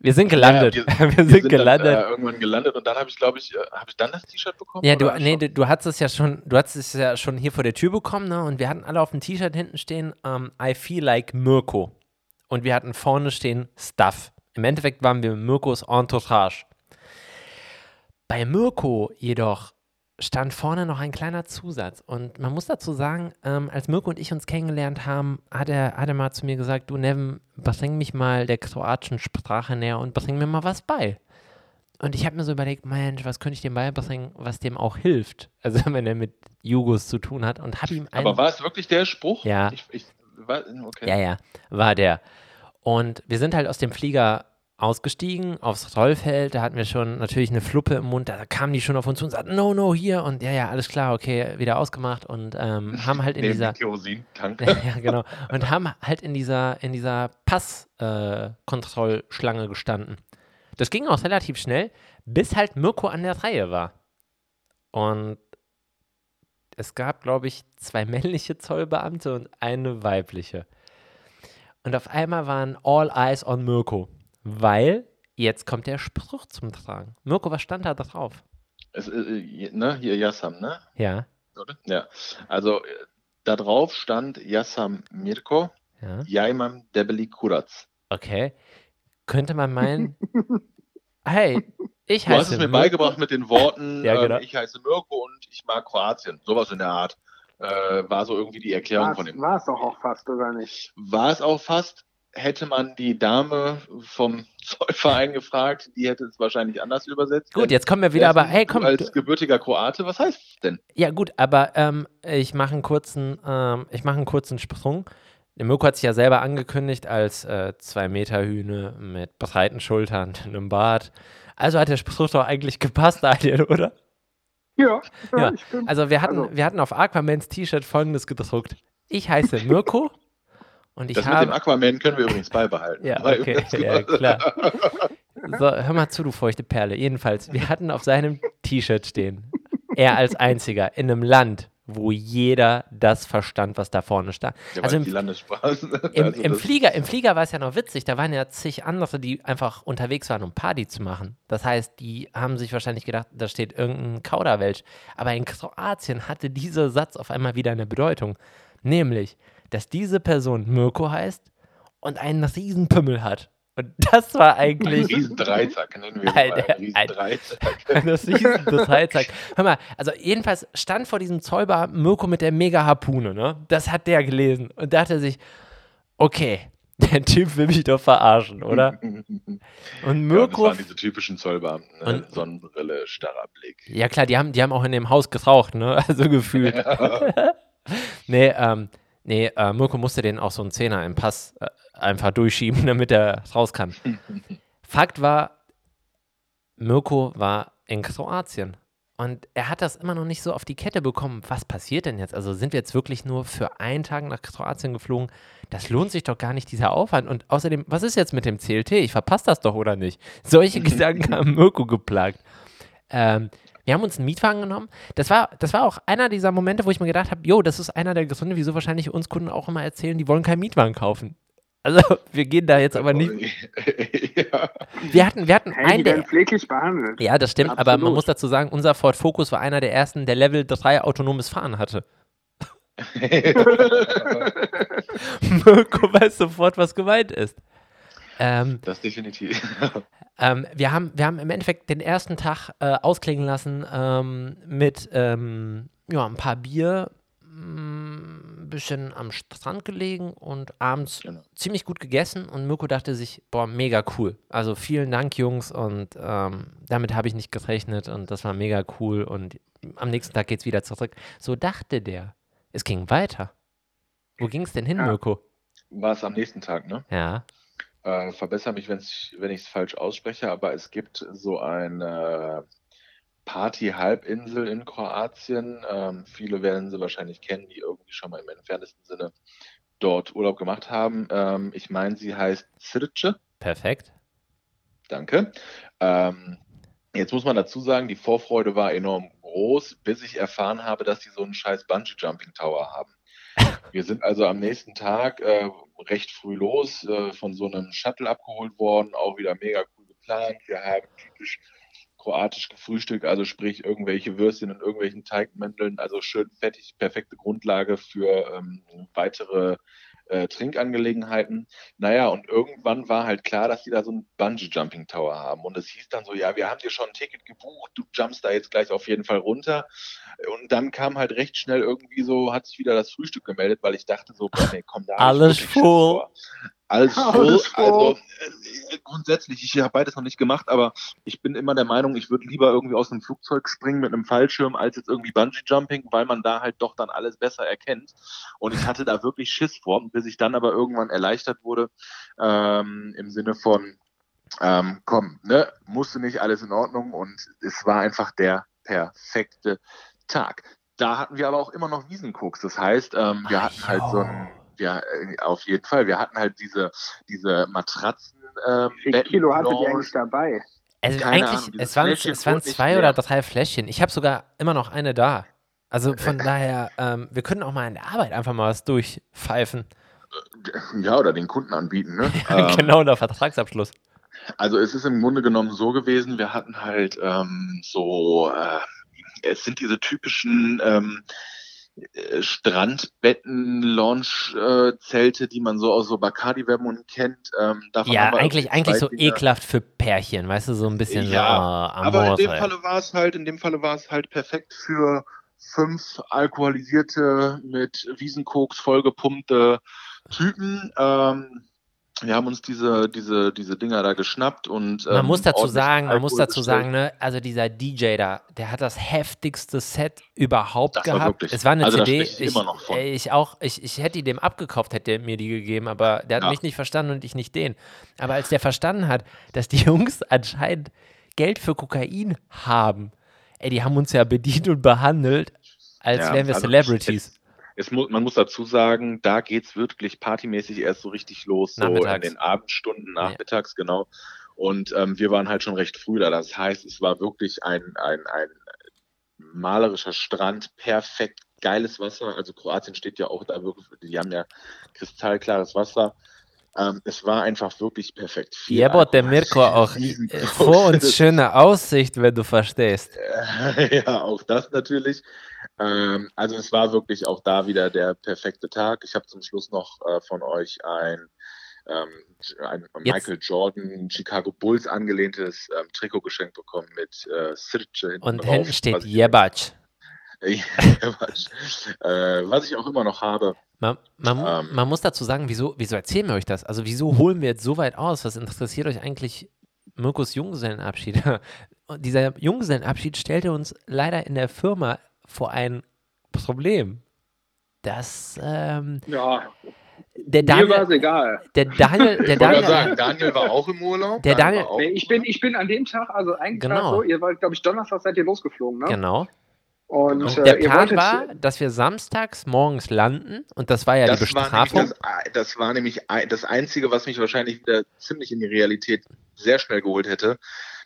Wir sind gelandet. Ja, wir, wir sind dann, gelandet. äh, irgendwann gelandet und dann habe ich, glaube ich, äh, habe ich dann das T-Shirt bekommen? ja, du, nee, du, du hattest es ja schon, du hattest es ja schon hier vor der Tür bekommen, ne? Und wir hatten alle auf dem T-Shirt hinten stehen, ähm, I feel like Mirko. Und wir hatten vorne stehen Stuff. Im Endeffekt waren wir Mirkos Entourage. Bei Mirko jedoch stand vorne noch ein kleiner Zusatz. Und man muss dazu sagen, ähm, als Mirko und ich uns kennengelernt haben, hat er, hat er mal zu mir gesagt, du Nevin, bring mich mal der kroatischen Sprache näher und bring mir mal was bei. Und ich habe mir so überlegt, Mensch, was könnte ich dem beibringen, was dem auch hilft? Also wenn er mit Jugos zu tun hat und habe ihm einen, Aber war es wirklich der Spruch? Ja. Ich, ich, war, okay. Ja, ja, war der. Und wir sind halt aus dem Flieger ausgestiegen aufs Rollfeld. Da hatten wir schon natürlich eine Fluppe im Mund. Da kamen die schon auf uns zu und sagten, no, no, hier. Und ja, ja, alles klar, okay, wieder ausgemacht. Und ähm, haben halt in dieser. Kerosintank. ja, genau. Und haben halt in dieser, in dieser Passkontrollschlange gestanden. Das ging auch relativ schnell, bis halt Mirko an der Reihe war. Und es gab, glaube ich, zwei männliche Zollbeamte und eine weibliche. Und auf einmal waren all eyes on Mirko, weil jetzt kommt der Spruch zum Tragen. Mirko, was stand da drauf? Es, äh, ne, hier Yassam, ne? Ja, Oder? Ja. Also äh, da drauf stand Yassam Mirko, ja, Jaimam Debeli Kuratz. okay. Könnte man meinen, hey, ich Du hast heiße es mir Mirko. beigebracht mit den Worten, Ja, genau. ähm, ich heiße Mirko und ich mag Kroatien. Sowas in der Art. Äh, war so irgendwie die Erklärung von dem. War es doch auch fast, oder nicht? War es auch fast, hätte man die Dame vom Zollverein gefragt, die hätte es wahrscheinlich anders übersetzt. Gut, jetzt kommen wir wieder, aber hey, komm, Als gebürtiger Kroate, was heißt es denn? Ja, gut, aber ähm, ich mache einen kurzen, ähm, ich mache einen kurzen Sprung. Der Mirko hat sich ja selber angekündigt als äh, zwei Meter Hühne mit breiten Schultern, einem Bart. Also hat der Spruch doch eigentlich gepasst, Daniel, oder? Ja, ja, Ja, ich bin. Also wir hatten, Also- wir hatten auf Aquamans T-Shirt folgendes gedruckt. Ich heiße Mirko und ich das mit dem habe. Aquaman können wir übrigens beibehalten. Ja, okay, ja, klar. So, hör mal zu, du feuchte Perle. Jedenfalls, wir hatten auf seinem T-Shirt stehen, er als einziger in einem Land, wo jeder das verstand, was da vorne stand. Ja, Also im, die Landessprachen. im, also im, Flieger, Im Flieger war es ja noch witzig, da waren ja zig andere, die einfach unterwegs waren, um Party zu machen. Das heißt, die haben sich wahrscheinlich gedacht, da steht irgendein Kauderwelsch. Aber in Kroatien hatte dieser Satz auf einmal wieder eine Bedeutung. Nämlich, dass diese Person Mirko heißt und einen riesen Pümmel hat. Und das war eigentlich riesen Dreizack nennen wir Alter. Ein riesen. Dreizack. das riesen. Hör mal, also jedenfalls stand vor diesem Zollbar Mirko mit der Mega-Harpune, ne? Das hat der gelesen und dachte sich, okay, der Typ will mich doch verarschen, oder? Und Ja, das Mirko, waren diese typischen Zollbeamten. Ne? Und- Sonnenbrille, starrer Blick. ja klar, die haben, die haben auch in dem Haus geraucht, ne? Also gefühlt. Nee, ähm, nee, äh, Mirko musste den auch so einen Zehner im Pass äh, einfach durchschieben, damit er raus kann. Fakt war, Mirko war in Kroatien. Und er hat das immer noch nicht so auf die Kette bekommen. Was passiert denn jetzt? Also sind wir jetzt wirklich nur für einen Tag nach Kroatien geflogen? Das lohnt sich doch gar nicht, dieser Aufwand. Und außerdem, was ist jetzt mit dem CLT? Ich verpasse das doch, oder nicht? Solche Gedanken haben Mirko geplagt. Ähm, wir haben uns einen Mietwagen genommen. Das war, das war auch einer dieser Momente, wo ich mir gedacht habe, jo, das ist einer der Gründe, wieso wahrscheinlich uns Kunden auch immer erzählen, die wollen keinen Mietwagen kaufen. Also, wir gehen da jetzt aber nicht. ja. Wir hatten, wir hatten Hey, einen der pfleglich behandelt. ja, das stimmt, aber man Absolut. muss dazu sagen, unser Ford Focus war einer der ersten, der Level 3 autonomes Fahren hatte. Mirko weiß sofort, was gemeint ist. Ähm, das definitiv. ähm, wir, haben, wir haben im Endeffekt den ersten Tag äh, ausklingen lassen ähm, mit ähm, ja, ein paar Bier, ein bisschen am Strand gelegen und abends Genau. ziemlich gut gegessen und Mirko dachte sich, boah, mega cool. Also vielen Dank, Jungs, und ähm, damit habe ich nicht gerechnet und das war mega cool und am nächsten Tag geht es wieder zurück. So dachte der. Es ging weiter. Wo ging es denn hin, Ja. Mirko? War es am nächsten Tag, ne? Ja. Äh, verbessere mich, wenn's, wenn ich es falsch ausspreche, aber es gibt so eine Party-Halbinsel in Kroatien. Ähm, viele werden sie wahrscheinlich kennen, die irgendwie schon mal im entferntesten Sinne dort Urlaub gemacht haben. Ähm, ich meine, sie heißt Sirce. Perfekt. Danke. Ähm, jetzt muss man dazu sagen, die Vorfreude war enorm groß, bis ich erfahren habe, dass die so einen scheiß Bungee-Jumping-Tower haben. Wir sind also am nächsten Tag äh, recht früh los, äh, von so einem Shuttle abgeholt worden, auch wieder mega cool geplant. Wir haben typisch kroatisch gefrühstückt, also sprich irgendwelche Würstchen und irgendwelchen Teigmändeln, also schön fettig, perfekte Grundlage für ähm, weitere äh, Trinkangelegenheiten. Naja, und irgendwann war halt klar, dass die da so einen Bungee-Jumping-Tower haben. Und es hieß dann so, ja, wir haben dir schon ein Ticket gebucht, du jumpst da jetzt gleich auf jeden Fall runter. Und dann kam halt recht schnell irgendwie so, hat sich wieder das Frühstück gemeldet, weil ich dachte so, boah, nee, komm da. Alles voll. Voll. Also äh, grundsätzlich, ich habe beides noch nicht gemacht, aber ich bin immer der Meinung, ich würde lieber irgendwie aus einem Flugzeug springen mit einem Fallschirm, als jetzt irgendwie Bungee-Jumping, weil man da halt doch dann alles besser erkennt. Und ich hatte da wirklich Schiss vor, bis ich dann aber irgendwann erleichtert wurde, ähm, im Sinne von, ähm, komm, ne, musste nicht alles in Ordnung und es war einfach der perfekte Tag. Da hatten wir aber auch immer noch Wiesenkoks. Das heißt, ähm, wir hatten halt so ein, ja, äh, auf jeden Fall, wir hatten halt diese, diese Matratzen. Ähm, Wie viel Kilo hattet ihr eigentlich dabei? Also Keine eigentlich, Ahnung, es waren, es waren zwei oder drei Fläschchen. Ich habe sogar immer noch eine da. Also von daher, ähm, wir können auch mal in der Arbeit einfach mal was durchpfeifen. Ja, oder den Kunden anbieten. Ne? Genau, der Vertragsabschluss. Also es ist im Grunde genommen so gewesen, wir hatten halt ähm, so, äh, es sind diese typischen ähm, äh, Strandbetten, Launch-Zelte, die man so aus so Bacardi-Werbung kennt. Ähm, davon Ja, eigentlich, eigentlich so Dinger. ekelhaft für Pärchen, weißt du, so ein bisschen Ja, so äh, Aber in dem Falle war es halt, in dem Falle war es halt perfekt für fünf alkoholisierte, mit Wiesenkoks vollgepumpte Typen. Ähm, wir haben uns diese, diese, diese Dinger da geschnappt und Man ähm, muss dazu sagen, man muss dazu bestellt. sagen, ne, also dieser DJ da, der hat das heftigste Set überhaupt Das war gehabt. wirklich- es war eine also CD, spreche ich immer noch von. äh, ich auch, ich, ich hätte die dem abgekauft, hätte er mir die gegeben, aber der hat Ja. mich nicht verstanden und ich nicht den. Aber als der verstanden hat, dass die Jungs anscheinend Geld für Kokain haben, ey, die haben uns ja bedient und behandelt, als Ja, wären wir also Celebrities. Es muss, man muss dazu sagen, da geht's wirklich partymäßig erst so richtig los, so in den Abendstunden, nachmittags, genau. Und ähm, wir waren halt schon recht früh da. Das heißt, es war wirklich ein, ein, ein malerischer Strand, perfekt geiles Wasser. Also Kroatien steht ja auch da wirklich, die haben ja kristallklares Wasser. Ähm, es war einfach wirklich perfekt. Viel Ja, aber der Mirko auch vor uns schöne Aussicht, wenn du verstehst. ja, auch das natürlich. Ähm, also es war wirklich auch da wieder der perfekte Tag. Ich habe zum Schluss noch äh, von euch ein, ähm, ein Michael Jordan Chicago Bulls angelehntes ähm, Trikot geschenkt bekommen mit äh, Sirce hinten Und drauf, hinten steht was ich- Jebatsch. Quatsch. äh, was ich auch immer noch habe. Man, man, Ähm. man muss dazu sagen, wieso, wieso erzählen wir euch das? Also wieso holen wir jetzt so weit aus? Was interessiert euch eigentlich Mirkus Junggesellenabschied? Und dieser Junggesellenabschied stellte uns leider in der Firma vor ein Problem. Das, ähm, Ja, der mir war es Daniel, egal. der Daniel, der Ich wollte Daniel, sagen, Daniel war auch im Urlaub. Der Daniel Daniel- Nee, ich, bin, ich bin an dem Tag, also eigentlich Genau. so, ihr wollt, glaube ich, Donnerstag seid ihr losgeflogen, ne? genau. Und, Und äh, der ihr Plan wolltet, war, dass wir samstags morgens landen und das war ja die das, war Bestrafung. nämlich das, das war nämlich das Einzige, was mich wahrscheinlich wieder ziemlich in die Realität sehr schnell geholt hätte,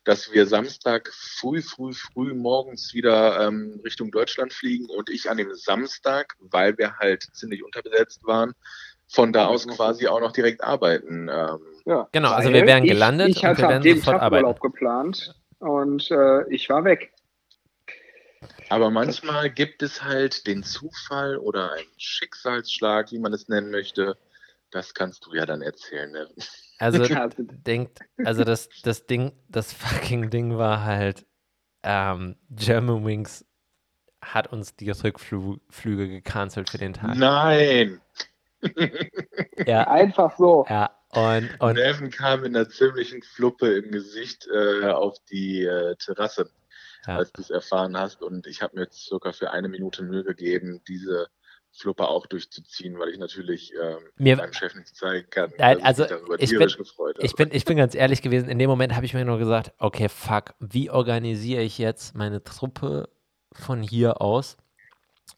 dass wir Samstag früh, früh, früh morgens wieder ähm, Richtung Deutschland fliegen und ich an dem Samstag, weil wir halt ziemlich unterbesetzt waren, von da aus quasi auch noch direkt arbeiten. Ähm, ja, Genau, also wir wären ich- gelandet Ich und hatte wir wären sofort Tag arbeiten. Urlaub geplant und äh, ich war weg. Aber manchmal gibt es halt den Zufall oder einen Schicksalsschlag, wie man es nennen möchte. Das kannst du ja dann erzählen. Ne? Also denkt, also das, das Ding, das fucking Ding war halt, ähm, German Wings hat uns die Rückflüge gecancelt für den Tag. Nein! Ja, Einfach so. ja. Und, und Neven kam in einer ziemlichen Fluppe im Gesicht äh, auf die äh, Terrasse, Ja. als du es erfahren hast. Und ich habe mir circa für eine Minute Mühe gegeben, diese Fluppe auch durchzuziehen, weil ich natürlich ähm, Mir- meinem Chef nicht zeigen kann, Nein, also ich bin- tierisch gefreut habe. ich bin, ich bin ganz ehrlich gewesen, in dem Moment habe ich mir nur gesagt, okay, fuck, wie organisiere ich jetzt meine Truppe von hier aus?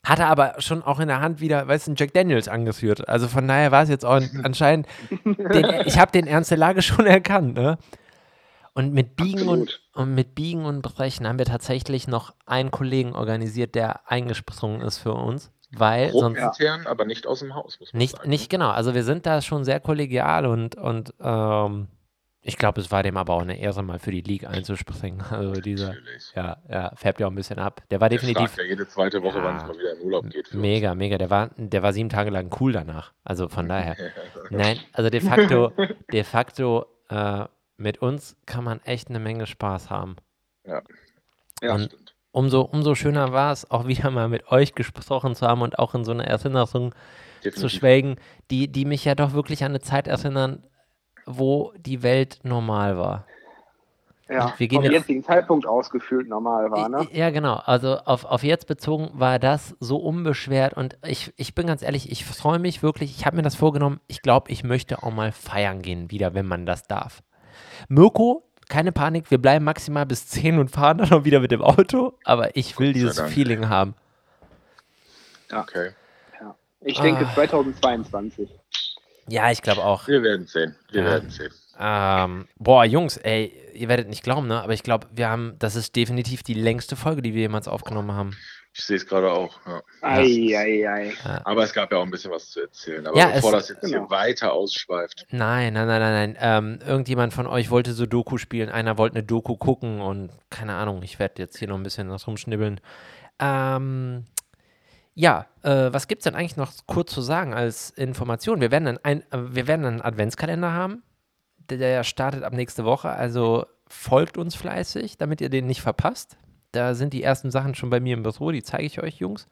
Hatte aber schon auch in der Hand wieder, weißt du, Jack Daniels angeführt. Also von daher war es jetzt auch anscheinend, den, ich habe den Ernst der Lage schon erkannt, ne? Und mit Biegen und, Absolut. und mit Biegen und Brechen haben wir tatsächlich noch einen Kollegen organisiert, der eingesprungen ist für uns, weil sonst Gruppenintern, aber nicht aus dem Haus, muss man nicht, sagen. nicht genau. Also wir sind da schon sehr kollegial und, und ähm, ich glaube, es war dem aber auch eine Ehre, mal für die League einzuspringen. Also dieser, Natürlich. ja, ja, färbt ja auch ein bisschen ab. Der war Der definitiv fragt ja jede zweite Woche, Ja. wann es mal wieder in Urlaub geht. für uns. mega, mega. Der war, der war sieben Tage lang cool danach. Also von daher. Nein, also de facto, de facto, äh, mit uns kann man echt eine Menge Spaß haben. Ja, Und- stimmt. Umso, umso schöner war es, auch wieder mal mit euch gesprochen zu haben und auch in so einer Erinnerung zu Definitiv. schwelgen, die, die mich ja doch wirklich an eine Zeit erinnern, wo die Welt normal war. Ja, Wir gehen vom jetzt- jetzigen Zeitpunkt ausgefühlt normal war, ne? Ja, genau. Also auf, auf jetzt bezogen war das so unbeschwert und ich, ich bin ganz ehrlich, ich freue mich wirklich, ich habe mir das vorgenommen, ich glaube, ich möchte auch mal feiern gehen wieder, wenn man das darf. Mirko, keine Panik, wir bleiben maximal bis 10 und fahren dann noch wieder mit dem Auto, aber ich will dieses Dank. Feeling haben. Okay. Ich denke Ah. 2022. Ja, ich glaube auch. Wir werden sehen. Wir Ja. werden sehen. Ähm, boah, Jungs, ey, ihr werdet nicht glauben, ne? Aber ich glaube, wir haben, das ist definitiv die längste Folge, die wir jemals aufgenommen haben. Ich sehe es gerade auch. Ja. Ei, ei, ei. Aber es gab ja auch ein bisschen was zu erzählen. Aber Ja, bevor es- das jetzt genau. hier weiter ausschweift, Nein, nein, nein, nein, nein. Ähm, irgendjemand von euch wollte so Doku spielen, einer wollte eine Doku gucken und keine Ahnung, ich werde jetzt hier noch ein bisschen was rumschnibbeln. Ähm, ja, äh, was gibt es denn eigentlich noch kurz zu sagen als Information? Wir werden einen, ein, äh, wir werden einen Adventskalender haben. Der, der startet ab nächste Woche, also folgt uns fleißig, damit ihr den nicht verpasst. Da sind die ersten Sachen schon bei mir im Büro, die zeige ich euch, Jungs.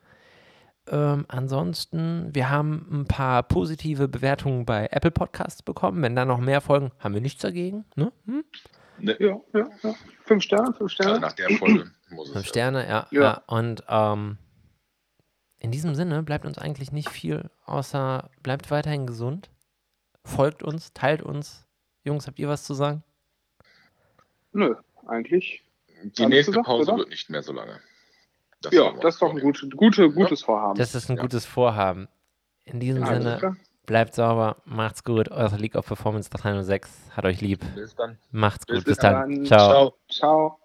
Ähm, ansonsten, wir haben ein paar positive Bewertungen bei Apple Podcasts bekommen. Wenn da noch mehr folgen, haben wir nichts dagegen. Ne? Hm? ne, Ja, ja, ja. Fünf Sterne, fünf Sterne. nach der Folge muss es. Fünf ja. Sterne, ja. ja. Ja. Und ähm, in diesem Sinne bleibt uns eigentlich nicht viel, außer bleibt weiterhin gesund, folgt uns, teilt uns. Jungs, habt ihr was zu sagen? Nö, eigentlich. Die Alles nächste gesagt, Pause oder? wird nicht mehr so lange. Das Ja, das ist doch ein vornehmen. gute, gute, gutes Vorhaben. Das ist ein Ja. gutes Vorhaben. In diesem Alles Sinne, bleibt sauber, macht's gut. Eure League of Performance 306 hat euch lieb. Bis dann. Macht's Bis gut. Bis dann. dann. Dann Ciao. Ciao. Ciao.